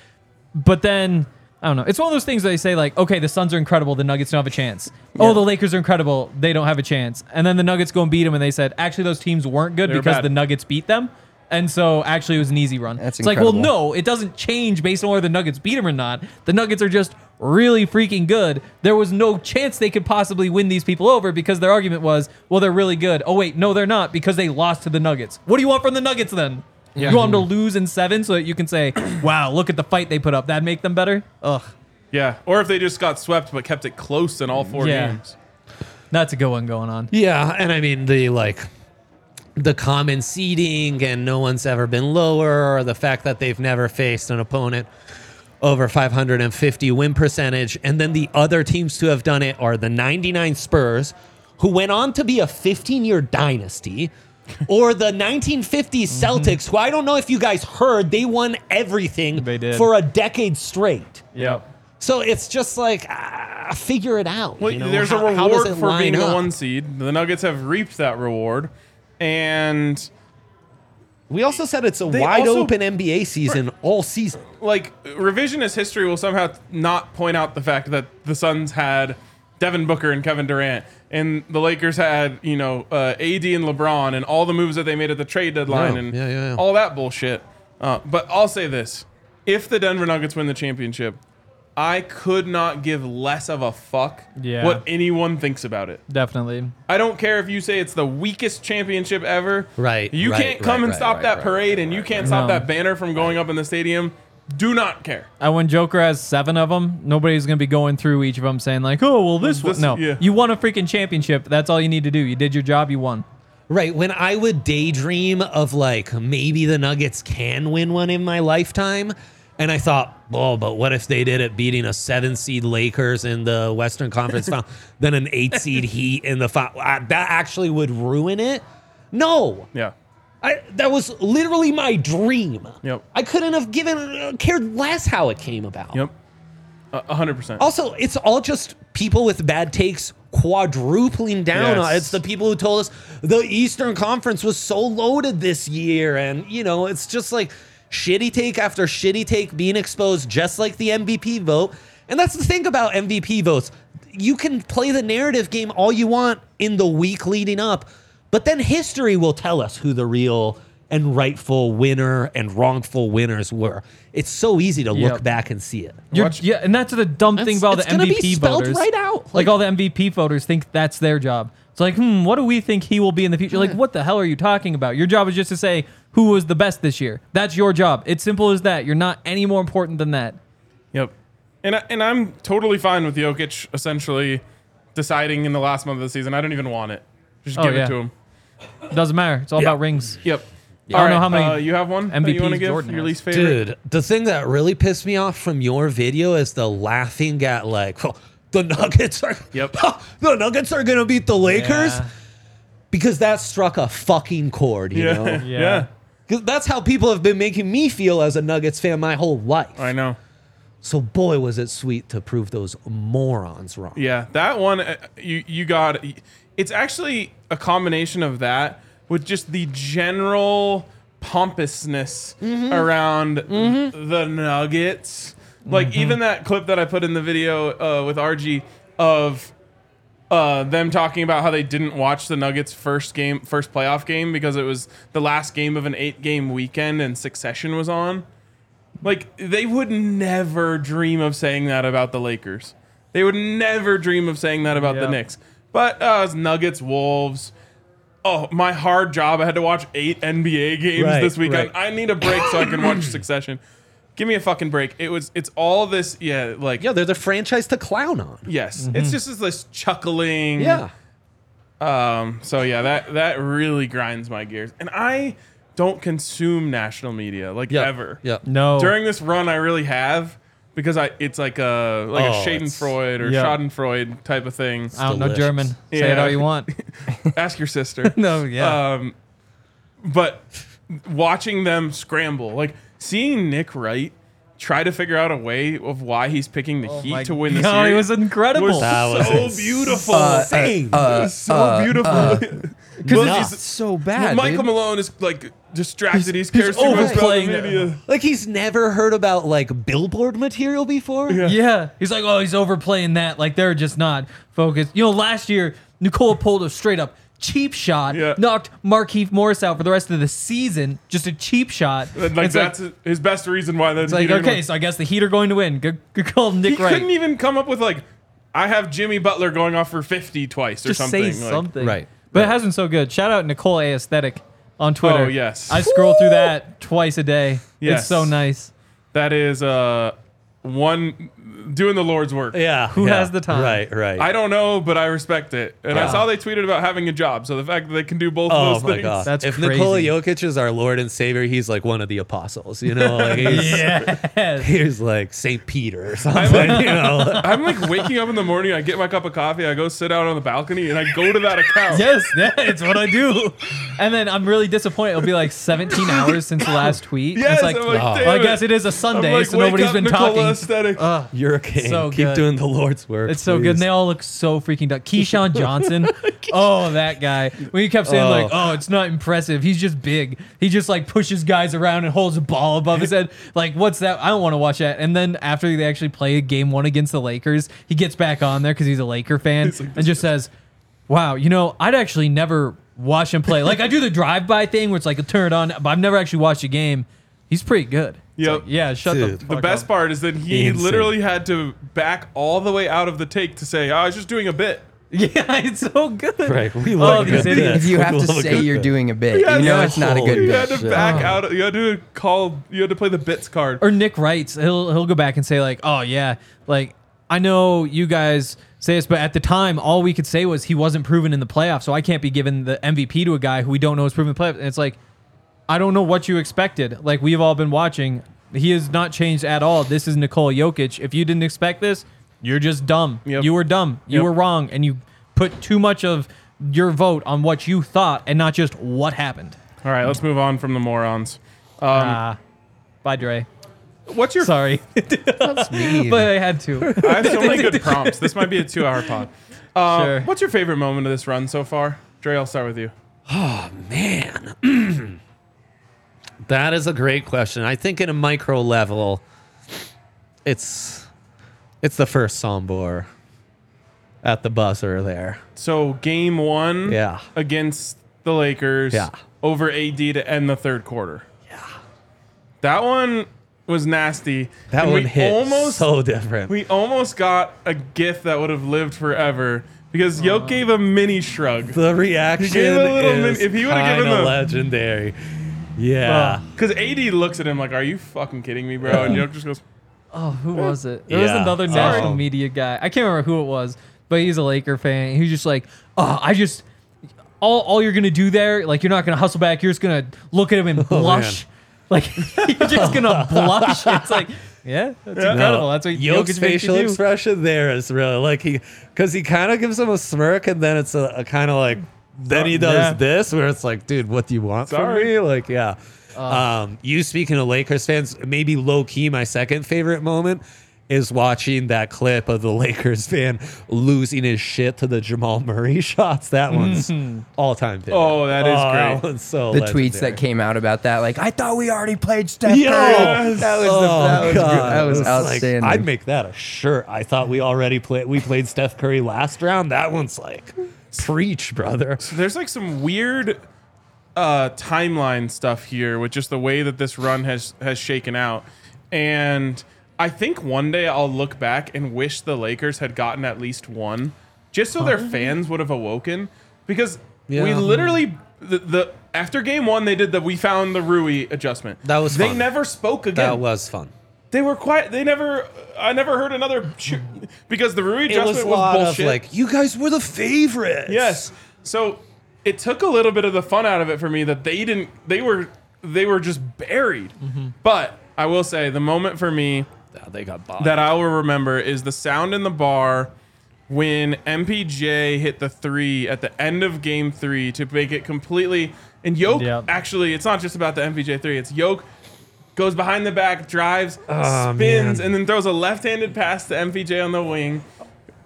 But then I don't know. It's one of those things where they say like, okay, the Suns are incredible, the Nuggets don't have a chance. Oh, the Lakers are incredible, they don't have a chance. And then the Nuggets go and beat them, and they said actually those teams weren't good They because the Nuggets beat them. And so actually it was an easy run. That's it's like, well, no, it doesn't change based on whether the Nuggets beat them or not. The Nuggets are just really freaking good. There was no chance they could possibly win these people over because their argument was, well, they're really good. Oh wait, no, they're not because they lost to the Nuggets. What do you want from the Nuggets then? You want them to lose in seven so that you can say, wow, look at the fight they put up. That'd make them better? Ugh. yeah, or if they just got swept but kept it close in all four Yeah. games. That's a good one going on. Yeah, and I mean the like the common seeding and no one's ever been lower, or the fact that they've never faced an opponent over 550 win percentage, and then the other teams to have done it are the 99 Spurs, who went on to be a 15 year dynasty. or the 1950s Celtics, who I don't know if you guys heard, they won everything They did. for a decade straight. Yep. So it's just like, ah, figure it out. Well, you know? there's How- a how does reward it for being the up? one seed. The Nuggets have reaped that reward, and We also said it's a They wide also- open NBA season all season. like revisionist history will somehow not point out the fact that the Suns had Devin Booker and Kevin Durant, and the Lakers had you know uh, AD and LeBron, and all the moves that they made at the trade deadline, Yeah, and yeah, yeah, yeah. all that bullshit. Uh, but I'll say this: if the Denver Nuggets win the championship, I could not give less of a fuck Yeah. what anyone thinks about it. Definitely. I don't care if you say it's the weakest championship ever. Right, You right, can't come right, and right, stop right, that right, parade, and you can't stop No. that banner from going up in the stadium. Do not care. And when Joker has seven of them, nobody's gonna be going through each of them saying like, "Oh, well, this, This- one." No, yeah. you won a freaking championship. That's all you need to do. You did your job. You won. Right. When I would daydream of like maybe the Nuggets can win one in my lifetime, and I thought, oh, but what if they did it beating a seven seed Lakers in the Western Conference final, then an eight seed Heat in the final? That actually would ruin it. No. Yeah. I, that was literally my dream. Yep. I couldn't have given uh, cared less how it came about. Yep. Hundred percent. Also, it's all just people with bad takes quadrupling down. Yes. It's the people who told us the Eastern Conference was so loaded this year. And, you know, it's just like shitty take after shitty take being exposed, just like the MVP vote. And that's the thing about MVP votes. You can play the narrative game all you want in the week leading up, but then history will tell us who the real and rightful winner and wrongful winners were. It's so easy to look Yep. back and see it. You're, Watch- yeah, and that's the dumb thing It's- about it's the gonna be MVP spelled voters. right out. Like, Like- all the MVP voters think that's their job. It's like, hmm, what do we think he will be in the future? Like, what the hell are you talking about? Your job is just to say who was the best this year. That's your job. It's simple as that. You're not any more important than that. Yep. And I, and I'm totally fine with Jokic essentially deciding in the last month of the season. I don't even want it. Just Oh, give yeah. it to him. Doesn't matter. It's all about rings. Yep. I don't know how many Uh, you have one that you want to MVPs give Jordan your has. least favorite? Dude, the thing that really pissed me off from your video is the laughing at like "Oh, the Nuggets are Yep. the Nuggets are gonna beat the Lakers Yeah. because that struck a fucking chord, you Yeah. know. yeah. Yeah. 'Cause that's how people have been making me feel as a Nuggets fan my whole life. I know. So boy, was it sweet to prove those morons wrong. Yeah, that one uh, you you got. It's actually a combination of that with just the general pompousness Mm-hmm. around the Nuggets. Like Mm-hmm. even that clip that I put in the video uh, with RG of uh, them talking about how they didn't watch the Nuggets' first game, first playoff game because it was the last game of an eight-game weekend and Succession was on. Like they would never dream of saying that about the Lakers. They would never dream of saying that about the Yep. Knicks. But uh, Nuggets, Wolves. Oh, my hard job. I had to watch eight NBA games Right, this weekend. right. I need a break so I can watch Succession. Give me a fucking break. It was. It's all this. Yeah, like Yeah, they're the franchise to clown on. yes. It's just this chuckling. Yeah. Um. So yeah, that that really grinds my gears, and I don't consume national media like Yeah. ever. Yeah. No. During this run, I really have because I it's like a like Oh, a it's- Schadenfreude or Yeah. Schadenfreude type of thing. I don't know delicious. German. Say it Yeah. how you want. Ask your sister. no, yeah. Um, but watching them scramble, like seeing Nick Wright try to figure out a way of why he's picking the Oh Heat to win the God, series it was incredible. was That was so ins- beautiful. Uh, Insane. It was so beautiful. Because Nuts. it's so bad. Michael dude. Malone is like distracted. He's, he's cares too much about the overplaying it. media. Like he's never heard about like billboard material before. Yeah. He's like, oh, he's overplaying that. Like they're just not focused. You know, last year, Nikola pulled a straight up cheap shot, Yeah. knocked Markieff Morris out for the rest of the season. Just a cheap shot. And, Like it's that's like, his best reason why that's it's like okay, so I guess the Heat are going to win. Good, good call, Nick he Wright. couldn't even come up with like I have Jimmy Butler going off for 50 twice or just something. say like- something. Right. But it hasn't been so good. Shout out Nikola Aesthetic on Twitter. Oh, yes. I scroll through that twice a day. Yes. It's so nice. That is uh one doing the Lord's work. Yeah. Who yeah. has the time? Right. Right. I don't know, but I respect it. And I saw they tweeted about having a job. So the fact that they can do both Oh of those my things. god! That's if crazy. Nikola Jokic is our Lord and Savior, he's like one of the apostles. You know, like he's, Yes. he's like Saint Peter or something. you know, I'm like waking up in the morning, I get my cup of coffee, I go sit out on the balcony, and I go to that account. yes, yeah, it's what I do. And then I'm really disappointed. It'll be like 17 hours since the last tweet. Yes, it's like, I'm like, oh. well, I guess it is a I'm Sunday, like, so wake nobody's up, been Nicola talking. Aesthetic. you're king. So Keep good. doing the Lord's work. It's so good. And they all look so freaking dumb. Keyshawn Johnson. oh, that guy. When you kept saying, Oh. like, oh, it's not impressive. He's just big. He just like pushes guys around and holds a ball above his head. Like, what's that? I don't want to watch that. And then after they actually play game one against the Lakers, he gets back on there because he's a Laker fan and just says, Wow, you know, I'd actually never watch him play. Like I do the drive by thing where it's like a turn it on, but I've never actually watched a game. He's pretty good. It's Yep. like, yeah, shut Dude. the The fuck best up. part is that he Insane. literally had to back all the way out of the take to say, oh, I was just doing a bit. Yeah, it's so good. Right. We Oh, love these good idiots. bits. If you We have to love say good you're bit. doing a bit, Yeah, you know yeah. it's not a good You bit. had to shit. back out. You had to call. You had to play the bits card. or Nick writes, he'll he'll go back and say like, "Oh yeah, like I know you guys say this, but at the time, all we could say was he wasn't proven in the playoffs, so I can't be giving the MVP to a guy who we don't know is proven in the playoffs." And it's like, I don't know what you expected. Like we've all been watching, he has not changed at all. This is Nikola Jokic. If you didn't expect this, you're just dumb. Yep. You were dumb. You Yep. were wrong, and you put too much of your vote on what you thought and not just what happened. All right, let's move on from the morons. Um, Ah, bye, Dre. what's your? Sorry, That's mean. but I had to. I have so many good prompts. This might be a two-hour pod. Uh, Sure. What's your favorite moment of this run so far, Dre? I'll start with you. Oh man, that is a great question. I think in a micro level, it's it's the first Sombor at the buzzer there. So game one, Yeah. against the Lakers, Yeah. over AD to end the third quarter. Yeah, that one was nasty. That And one hit almost so different. we almost got a gift that would have lived forever because Yoke uh, gave a mini shrug. the reaction gave a little is min- if he would've given kinda the- legendary. Yeah. Because AD looks at him like, "Are you fucking kidding me, bro?" And Yoke just goes, Oh, who eh. was it? There was Yeah. another Sorry. national media guy. I can't remember who it was, but he's a Laker fan. He's just like, oh, I just all all you're gonna do there, like you're not gonna hustle back. You're just gonna look at him and oh, blush. like you're just gonna blush. It's like, yeah, that's incredible. That's what Yoke's Jokic makes you facial do. expression there is really like he, because he kind of gives him a smirk and then it's a, a kind of like, then he does Yeah. this where it's like, dude, what do you want Sorry. from me? Like, yeah. um, you speaking of Lakers fans, maybe low key my second favorite moment is watching that clip of the Lakers fan losing his shit to the Jamal Murray shots. That one's all time favorite. Oh, that is that great. one's so the tweets that came out about that, like I thought we already played Steph Curry. That was, the, Oh, that was, that was It's like, outstanding. I'd make that a shirt. I thought we already played. We played Steph Curry last round. That one's like preach, brother. So There's like some weird uh, timeline stuff here with just the way that this run has has shaken out, and I think one day I'll look back and wish the Lakers had gotten at least one, just so their fans would have awoken, because we literally the, the after game one they did the we found the Rui adjustment. That was they fun. never spoke again. That was fun. They were quiet. They never. I never heard another cheer- because the Rui It adjustment was was, bullshit. like, you guys were the favorites. Yes. So it took a little bit of the fun out of it for me that they didn't. They were they were just buried. Mm-hmm. But I will say the moment for me they got that I will remember is the sound in the bar when MPJ hit the three at the end of Game Three to make it completely. And Yoke Yep. actually, it's not just about the MPJ three. It's Yoke goes behind the back, drives, Oh, spins, man. and then throws a left-handed pass to MPJ on the wing.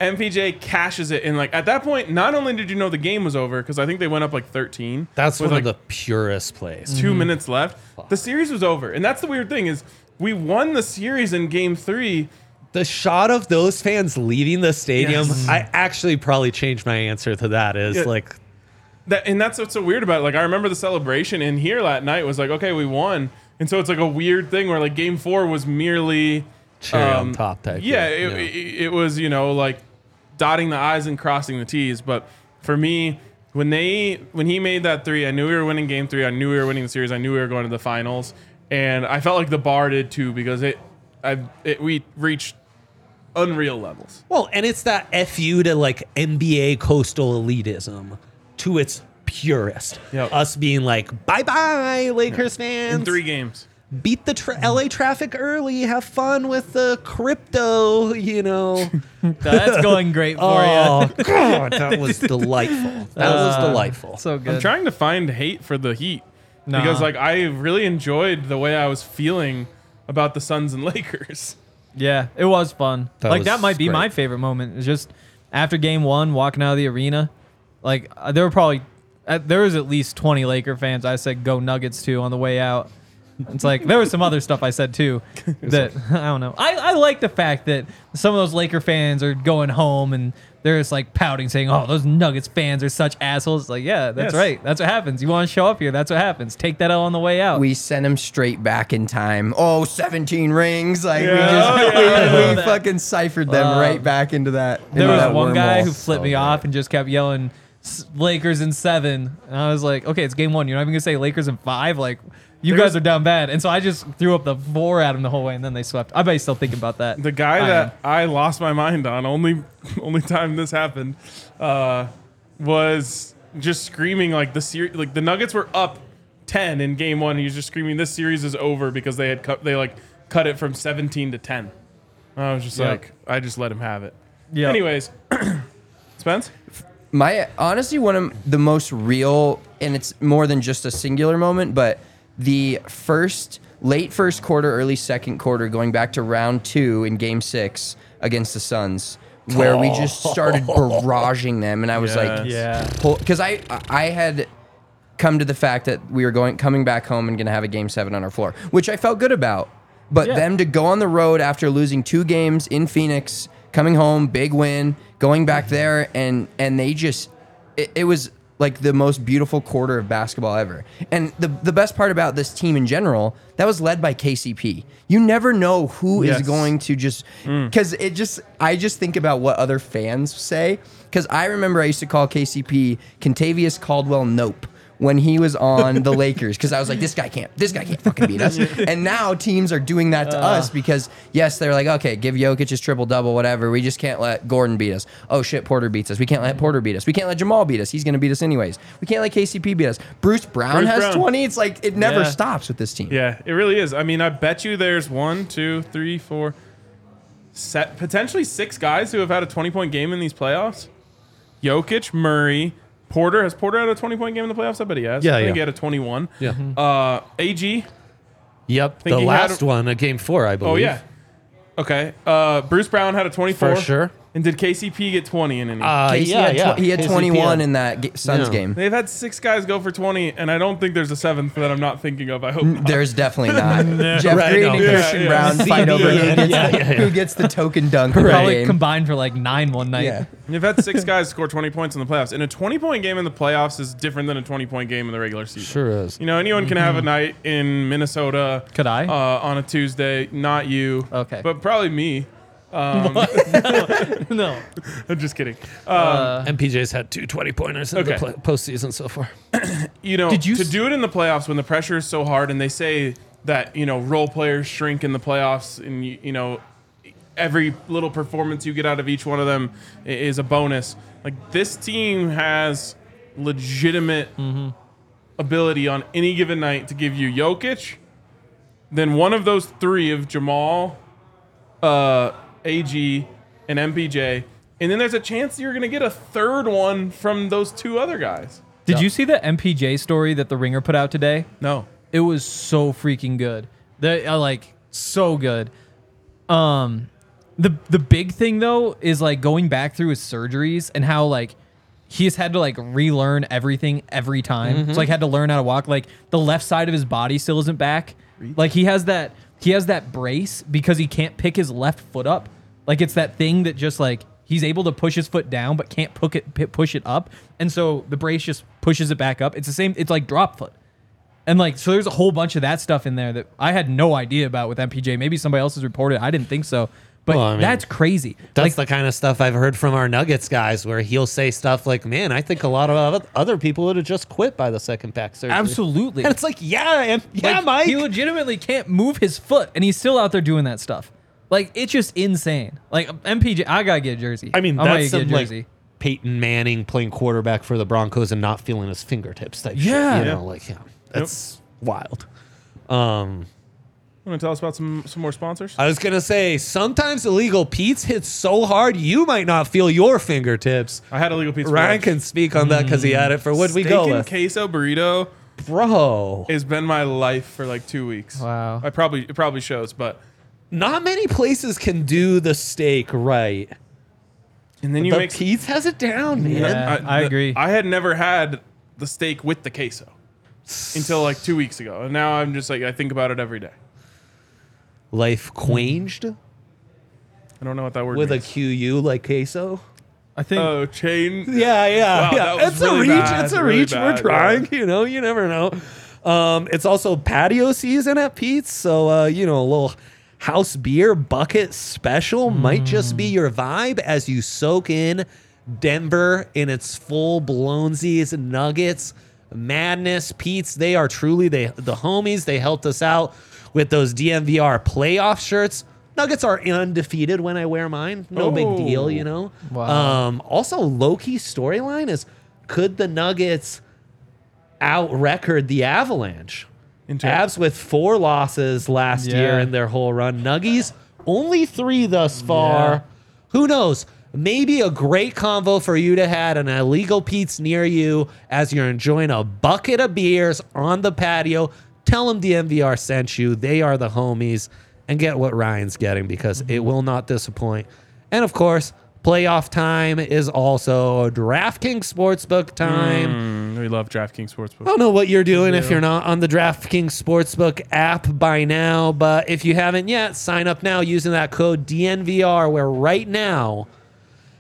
MPJ cashes it, and like at that point, not only did you know the game was over because I think they went up like 13. That's one like of the purest plays. 2 mm-hmm. minutes left. The series was over, and that's the weird thing is we won the series in Game Three. The shot of those fans leaving the stadium, Yes. I actually probably changed my answer to that. Is Yeah. like, That and that's what's so weird about it. Like I remember the celebration in here that night was like, okay, we won, and so it's like a weird thing where like Game Four was merely cherry on um, top type. Yeah, thing. it, It, it was you know like dotting the i's and crossing the t's. But for me, when they when he made that three, I knew we were winning Game Three. I knew we were winning the series. I knew we were going to the finals, and I felt like the bar did too because it, I it, we reached unreal levels. Well, and it's that fu to like NBA coastal elitism to its purest. Yep. Us being like, bye bye, Lakers fans. In three games. Beat the tra- LA traffic early. Have fun with the crypto. You know. That's going great for you. oh you. God, that was delightful. That was Uh, delightful. So good. I'm trying to find hate for the Heat Nah. because like I really enjoyed the way I was feeling about the Suns and Lakers. Yeah, it was fun. That like was that might be great. my favorite moment. Is just after game one, walking out of the arena. Like uh, there were probably uh, there was at least twenty Laker fans. I said go Nuggets too on the way out. It's like there was some other stuff I said too that I don't know. I, I like the fact that some of those Laker fans are going home and they're just like pouting, saying, "Oh, those Nuggets fans are such assholes." It's like, yeah, that's Yes. right. That's what happens. You want to show up here. That's what happens. Take that L on the way out. we sent him straight back in time. Oh, 17 rings. Like we Yeah. just Oh, yeah. we, we fucking ciphered them Um, right back into that. There was that one guy wormhole. who flipped So me good. off and just kept yelling "S- Lakers in seven. And I was like, okay, it's game one. You're not even gonna say Lakers in five. Like, you There's- guys are down bad. And so I just threw up the four at him the whole way, and then they swept. I bet he's still thinking about that. The guy I that am. I lost my mind on only only time this happened uh, was just screaming like the series like the Nuggets were up ten in game one. He was just screaming this series is over because they had cut they like cut it from seventeen to ten. I was just Yep. like I just let him have it. Yep. Anyways, Spence. My honestly one of the most real and it's more than just a singular moment but the first late first quarter early second quarter going back to round two in game six against the suns where we just started barraging them and i was like Yeah. because i i had come to the fact that we were going coming back home and going to have a game seven on our floor which i felt good about but Yeah. them to go on the road after losing two games in phoenix coming home big win going back mm-hmm. there and and they just it, it was like the most beautiful quarter of basketball ever. And the the best part about this team in general that was led by kcp you never know who is Yes. going to just mm. because it just i just think about what other fans say. Because i remember i used to call kcp Kentavious caldwell nope when he was on the Lakers because I was like, this guy can't, this guy can't fucking beat us. And now teams are doing that to us uh. because yes, they're like, okay, give Jokic his triple double, whatever. We just can't let Gordon beat us. Oh shit, Porter beats us. We can't let Porter beat us. We can't let Jamal beat us. He's gonna beat us anyways. We can't let KCP beat us. Bruce Brown Bruce has Brown. twenty. It's like it never Yeah. stops with this team. Yeah, it really is. I mean, I bet you there's one, two, three, four, set potentially six guys who have had a 20 point game in these playoffs. Jokic, Murray, Porter. Has Porter had a 20 point game in the playoffs? I bet he has. Yeah, I think yeah. he had a 21. Yeah. Uh, AG. Yep. Think The he had last a- one, a game four, I believe. Oh yeah. Okay. Uh, Bruce Brown had a 24. For sure. And did KCP get 20 in any? Uh, Casey yeah, had, yeah. tw- he had KCP 21 had- in that ga- Suns Yeah. game. They've had six guys go for 20, and I don't think there's a seventh that I'm not thinking of. I hope not. There's definitely not. Jeff Right, Green no. and Yeah, Christian yeah. Braun fight over who gets, yeah, the, yeah, yeah. who gets the token dunk of Probably game. combined for like nine one night. Yeah. You've had six guys score 20 points in the playoffs. And a 20 point game in the playoffs is different than a 20 point game in the regular season. Sure is. You know, anyone can have a night in Minnesota. Could I? Uh, on a Tuesday. Not you. Okay. But probably me. no. I'm just kidding. Uh, MPJ's had two 20 pointers in Okay. the play- postseason so far. you know, Did you to s- do it in the playoffs when the pressure is so hard, and they say that you know role players shrink in the playoffs, and you, you know every little performance you get out of each one of them i- is a bonus. Like this team has legitimate Mm-hmm. ability on any given night to give you Jokic, then one of those three of Jamal, uh, AG, and MPJ. And then there's a chance you're going to get a third one from those two other guys. Did you see the MPJ story that the Ringer put out today? No. It was so freaking good. The uh, like so good. Um, the the big thing though is like going back through his surgeries and how like he's had to like relearn everything every time. So like had to learn how to walk. Like the left side of his body still isn't back. Like he has that he has that brace because he can't pick his left foot up. Like it's that thing that just like he's able to push his foot down but can't push it push it up, and so the brace just pushes it back up. It's the same. It's like drop foot. And like, so there's a whole bunch of that stuff in there that I had no idea about with MPJ. Maybe somebody else has reported. I didn't think so, but Well, I mean, that's crazy. That's like, the kind of stuff I've heard from our Nuggets guys where he'll say stuff like, man, I think a lot of other people would have just quit by the second back surgery. absolutely. And it's like, yeah, and yeah, Like, Mike. He legitimately can't move his foot, and he's still out there doing that stuff. Like it's just insane. Like MPJ, I gotta get a jersey. I mean, I'm gonna that's get a some jersey. like Peyton Manning playing quarterback for the Broncos and not feeling his fingertips. Type Yeah. shit, you Yeah. know, like yeah, that's wild. Um, Want to tell us about some some more sponsors? I was gonna say sometimes illegal Pete's hits so hard you might not feel your fingertips. I had a legal pizza. Ryan can speak on that because he had it for what we Steak go and with, queso burrito bro. It's been my life for like two weeks. Wow. I probably it probably shows, but Not many places can do the steak right. and then you the make Pete's has it down, man. Yeah. I the- agree. I had never had the steak with the queso until like two weeks ago, and now I'm just like I think about it every day. Life quanged I don't know what that word with a means. QU like queso. I think oh chain. Yeah, yeah, Wow, yeah. that was It's really a reach. bad, it's a really reach. We're bad, trying. You know, you never know. Um, it's also patio season at Pete's, so uh, you know, a little house beer bucket special might just be your vibe as you soak in Denver in its full blownsies nuggets madness. Pete's, they are truly they the homies. They helped us out with those DNVR playoff shirts. Nuggets are undefeated when I wear mine. No big Oh. deal, you know. Wow. Um, also, low key storyline is could the Nuggets out record the Avalanche? Avs with four losses last year in their whole run. Nuggies only three thus far. Yeah. Who knows? Maybe a great convo for you to have an illegal Pete's near you as you're enjoying a bucket of beers on the patio. Tell them DNVR sent you. They are the homies. And get what Ryan's getting because it will not disappoint. And of course, playoff time is also DraftKings Sportsbook time. Mm, we love DraftKings Sportsbook. I don't know what you're doing if you're not on the DraftKings Sportsbook app by now, but if you haven't yet, sign up now using that code DNVR, where right now,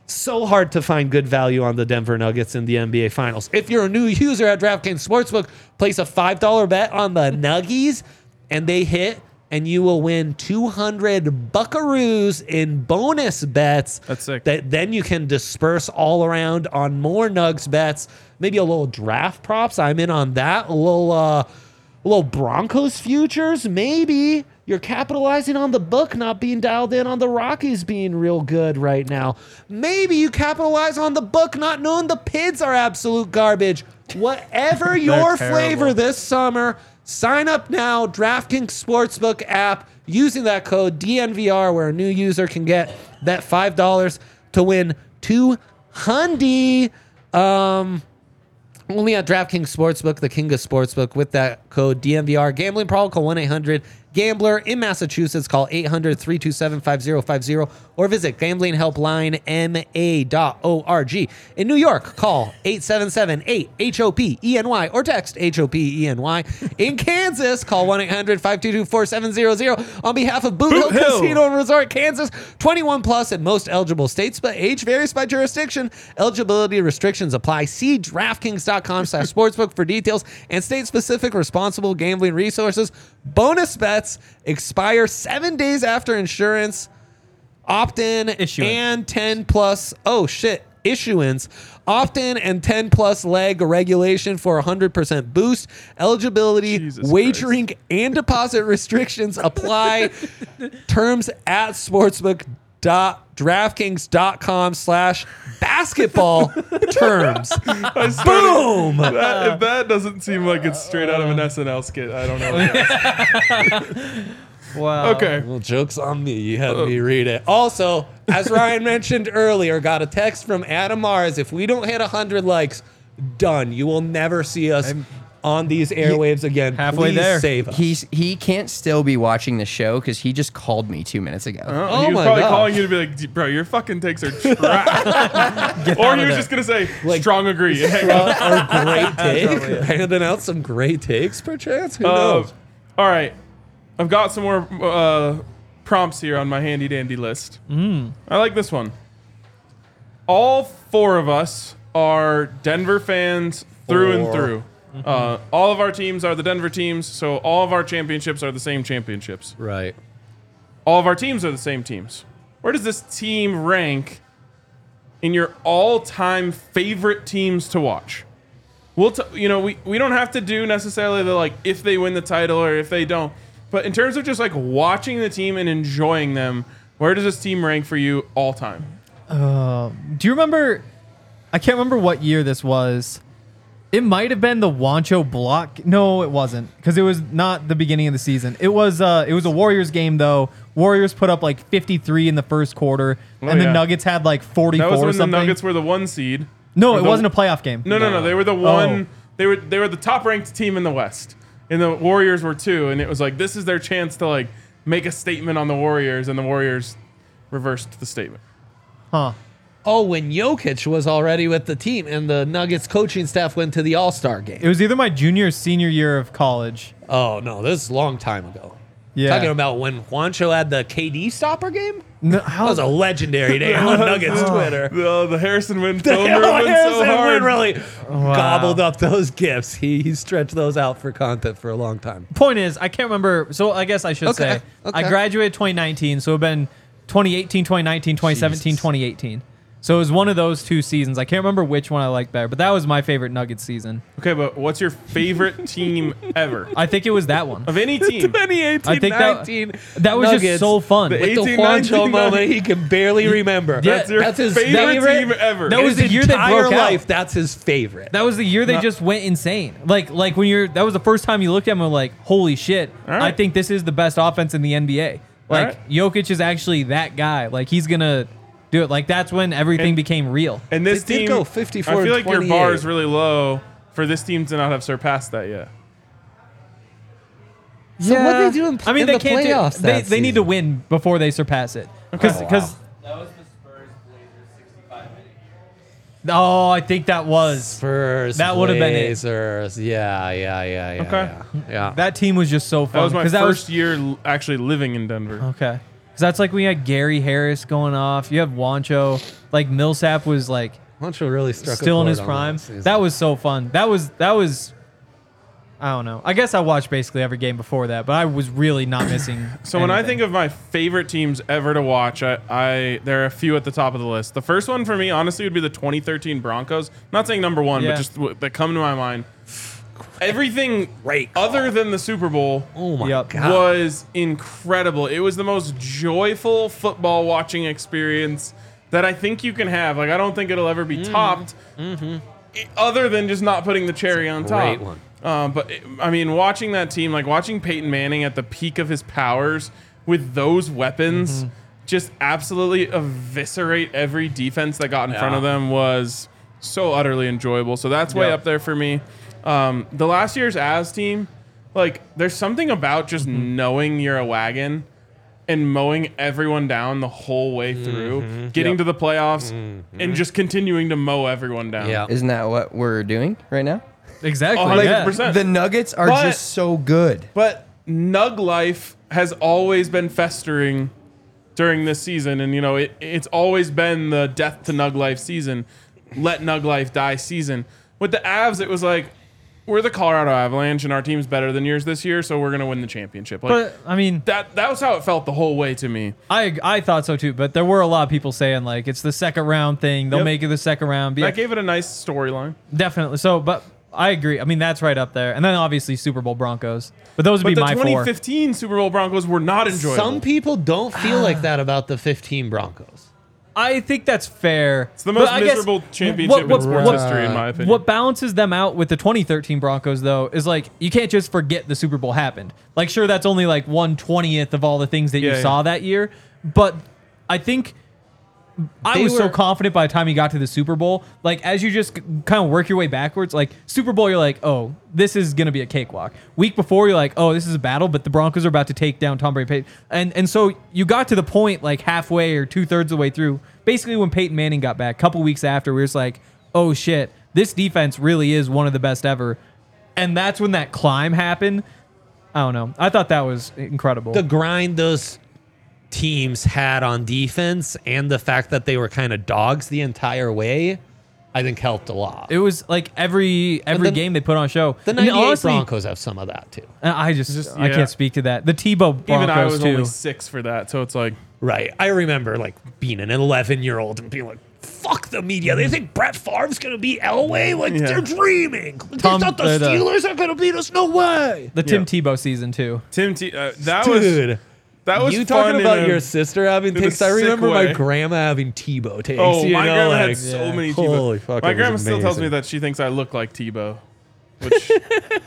so hard to find good value on the Denver Nuggets in the NBA Finals. If you're a new user at DraftKings Sportsbook, place a $5 bet on the Nuggies, and they hit, and you will win 200 buckaroos in bonus bets. That's sick. That then you can disperse all around on more Nugs bets. Maybe a little draft props. I'm in on that. A little, uh, a little Broncos futures. Maybe you're capitalizing on the book not being dialed in on the Rockies being real good right now. Maybe you capitalize on the book not knowing the Pids are absolute garbage. Whatever your terrible. flavor this summer, sign up now. DraftKings Sportsbook app using that code DNVR, where a new user can get that five dollars to win two hundy. Um, only at DraftKings Sportsbook, the king of sportsbook, with that code DNVR. Gambling problem, call 1 800 Gambler in Massachusetts, call 800 327 5050 or visit gamblinghelplinema.org. In New York, call 877 8 HOP ENY or text HOPENY. In Kansas, call 1 800 522 4700. On behalf of Boot Hill Hill. Casino and Resort, Kansas, 21 plus in most eligible states, but age varies by jurisdiction. Eligibility restrictions apply. See DraftKings.com slash sportsbook for details and state-specific responsible gambling resources. Bonus bets expire seven days after insurance, opt-in, Issuance. and 10 plus. Oh, shit. Issuance, opt in and 10 plus leg regulation for 100% boost. Eligibility, Jesus wagering, and deposit restrictions apply. Terms at sportsbook.draftkings.com slash basketball terms. I Boom! That, if that doesn't seem like it's straight out of an SNL skit, I don't know. what does. Wow. okay. Well, joke's on me. You had me uh, read it. Also, as Ryan mentioned earlier, got a text from Adam Mares. If we don't hit 100 likes, done. You will never see us on these airwaves again. Halfway Please there. Save us. He's he can't still be watching the show because he just called me two minutes ago. Oh, Oh he was my probably gosh. calling you to be like, bro, your fucking takes are trash. or he was there. just gonna say Like- strong agree. and hang up. Our great take. Handing out some great takes, perchance. Who Uh, knows? all right, I've got some more uh, prompts here on my handy dandy list. Mm. I like this one. All four of us are Denver fans through and Four. through. Uh, all of our teams are the Denver teams, so all of our championships are the same championships. Right. all of our teams are the same teams. Where does this team rank in your all-time favorite teams to watch? We'll, t- you know, we, we don't have to do necessarily the like if they win the title or if they don't, but in terms of just like watching the team and enjoying them, where does this team rank for you all time? Do you remember? I can't remember what year this was. It might have been the Juancho block. No, it wasn't because it was not the beginning of the season. It was. Uh, it was a Warriors game though. Warriors put up like 53 in the first quarter, Oh, and the yeah. Nuggets had like 44 That was or when the something. Nuggets were the one seed. no, it the- wasn't a playoff game. No, no, no. They were the Oh. one. They were they were the top ranked team in the West, and the Warriors were two. And it was like this is their chance to like make a statement on the Warriors, and the Warriors reversed the statement. Huh. Oh, when Jokic was already with the team and the Nuggets coaching staff went to the All Star game. It was either my junior or senior year of college. Oh, no. This is a long time ago. Yeah. Talking about when Juancho had the KD stopper game? No, That how was a legendary day on Nuggets Twitter. The, the Harrison Wind film oh, Harrison ruined so Wind hard. really gobbled up those gifts. He, he stretched those out for content for a long time. point is, I can't remember. So I guess I should Okay, say okay. I graduated 2019, so it would been 2018, 2019, 2017, Jesus. 2018. So it was one of those two seasons. I can't remember which one I liked better, but that was my favorite Nuggets season. Okay, but what's your favorite team ever I think it was that one. of any team? 2018, I think that 19 that was Nuggets just so fun. The with the 18, Juancho 19, moment he can barely remember. Yeah, That's your That's his favorite, favorite- team ever. That was His the year they entire broke out. life, that's his favorite. That was the year they No. just went insane. Like like when you're that was the first time you looked at him and were like, holy shit, All I think this is the best offense in the NBA. Like right. Jokic is actually that guy. Like he's gonna do it. Like that's when everything And- became real. and this They did team go 54 I feel like your 28. bar is really low for this team to not have surpassed that yet. So what they do in, I mean, in they the can't. playoffs Do, they that they need to season? win before they surpass it. Because Okay. because That was the Spurs Blazers 65 minute year. oh, I think that was Spurs, That would've been it. Blazers. Yeah, yeah, yeah, yeah. Okay. Yeah. yeah. that team was just so fun. That was my 'cause first that year l- actually living in Denver. okay. Because that's like we had Gary Harris going off. You have Juancho. Like Millsap was like Juancho really struck a still in his prime. season. That was so fun. That was that was. I don't know. I guess I watched basically every game before that, but I was really not missing. So when I anything. think of my favorite teams ever to watch, I, I there are a few at the top of the list. The first one for me, honestly, would be the 2013 Broncos. not saying number one, Yeah. but just w- that come to my mind. Everything Great call. other than the Super Bowl oh my Yep. god. was incredible. It was the most joyful football watching experience that I think you can have. Like I don't think it'll ever be Mm-hmm. topped, i- other than just not putting the cherry on top. great one. Um, but it- I mean, watching that team, like watching Peyton Manning at the peak of his powers with those weapons, Mm-hmm. just absolutely eviscerate every defense that got in front Yeah. of them was so utterly enjoyable. So that's way Yeah. up there for me. Um, the last year's As team, Like, there's something about just mm-hmm. knowing you're a wagon and mowing everyone down the whole way through, mm-hmm. getting to the playoffs, mm-hmm. and just continuing to mow everyone down. Yeah. Isn't that what we're doing right now? Exactly. Oh, yeah. 100%. The Nuggets are But- just so good. But Nug life has always been festering during this season, and you know it, it's always been the death to Nug life season, let Nug life die season. With the Avs, it was like we're the Colorado Avalanche, and our team's better than yours this year, so we're gonna win the championship. Like But I mean, that that was how it felt the whole way to me. I I thought so too. But there were a lot of people saying like it's the second round thing. They'll Yep. make it the second round. Yeah, That gave it a nice storyline. definitely. So, but I agree. I mean, that's right up there. And then obviously Super Bowl Broncos. But those would But be the my four. 2015 Super Bowl Broncos were not enjoyable. Some people don't feel like that about the 15 Broncos. I think that's fair. it's the most But I guess miserable championship in sports history, in my opinion. What balances them out with the 2013 Broncos, though, is like you can't just forget the Super Bowl happened. Like, sure, that's only like one twentieth of all the things that you Yeah, yeah. saw that year, but I think I They was so confident by the time he got to the Super Bowl. Like, as you just kind of work your way backwards, like Super Bowl, you're like, oh, this is gonna be a cakewalk. Week before, you're like, oh, this is a battle, but the Broncos are about to take down Tom Brady. And and so you got to the point like halfway or two thirds of the way through, basically when Peyton Manning got back, a couple weeks after, we were just like, oh shit, this defense really is one of the best ever. And that's when that climb happened. I don't know. I thought that was incredible. The grind those teams had on defense and the fact that they were kind of dogs the entire way, I think helped a lot. it was like every every then game they put on show. the I mean, 98 honestly, Broncos have some of that too. I just, Just- I yeah. can't speak to that. The Tebow Broncos Even I was too. only six for that, so it's like Right. I remember like being an 11 year old and being like, fuck the media. They think Brett Favre's going to beat Elway? Like, Yeah. they're dreaming. They Tom- thought the uh, Steelers are going to beat us? No way. the Tim Yeah. Tebow season too. Tim. T- uh, that was Dude. That was you talking about a- your sister having in a? I remember my grandma having Tebow takes. Oh, you my know, grandma like, had so yeah. many Tebow. Holy fuck, My grandma still tells me that she thinks I look like Tebow, which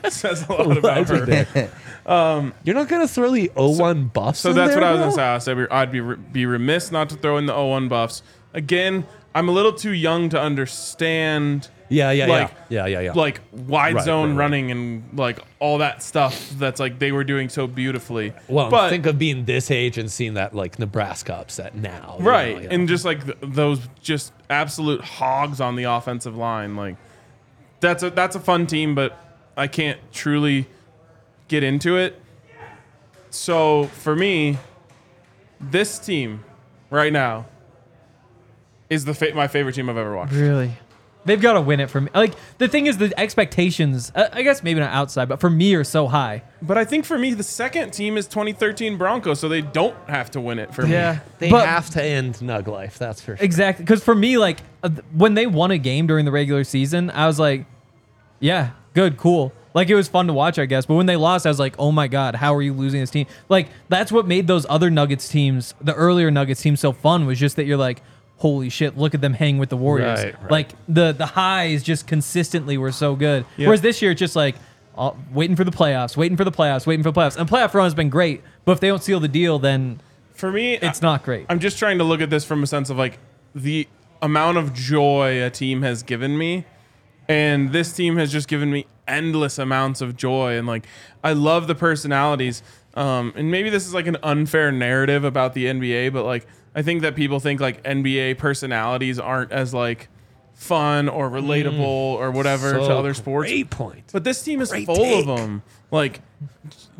says a lot about her. Legendary. Um, You're not going to throw the 0-1 buffs So that's there, what I was gonna say. I said I'd be be remiss not to throw in the 0-1 buffs. Again, I'm a little too young to understand Yeah, yeah, like yeah. Yeah, yeah, yeah. like wide Right, zone right, right. running and like all that stuff that's like they were doing so beautifully. well, but think of being this age and seeing that like Nebraska upset now. you right know, yeah. and just like th- those just absolute hogs on the offensive line like that's a that's a fun team but i can't truly get into it so for me this team right now is the fa- my favorite team i've ever watched Really? They've got to win it for me. Like the thing is, the expectations. Uh, I guess maybe not outside, but for me are so high. but i think for me the second team is 2013 broncos so they don't have to win it for me Yeah, they but have to end Nug life. That's for sure. exactly because for me, like uh, when they won a game during the regular season, I was like, yeah, good, cool. Like it was fun to watch, I guess. But when they lost, I was like, oh my god, how are you losing this team? Like that's what made those other Nuggets teams, the earlier Nuggets teams, so fun. Was just that you're like. Holy shit! Look at them hang with the Warriors. Right, right. Like the the highs just consistently were so good. Whereas this year it's just like uh, waiting for the playoffs, waiting for the playoffs, waiting for the playoffs. And playoff run has been great, but if they don't seal the deal, then for me it's I- not great. I'm just trying to look at this from a sense of like the amount of joy a team has given me. And this team has just given me endless amounts of joy. And like, I love the personalities. Um, and maybe this is like an unfair narrative about the NBA, but like, I think that people think like NBA personalities aren't as like fun or relatable or whatever to other sports. Great point. But this team is Great full take. of them. Like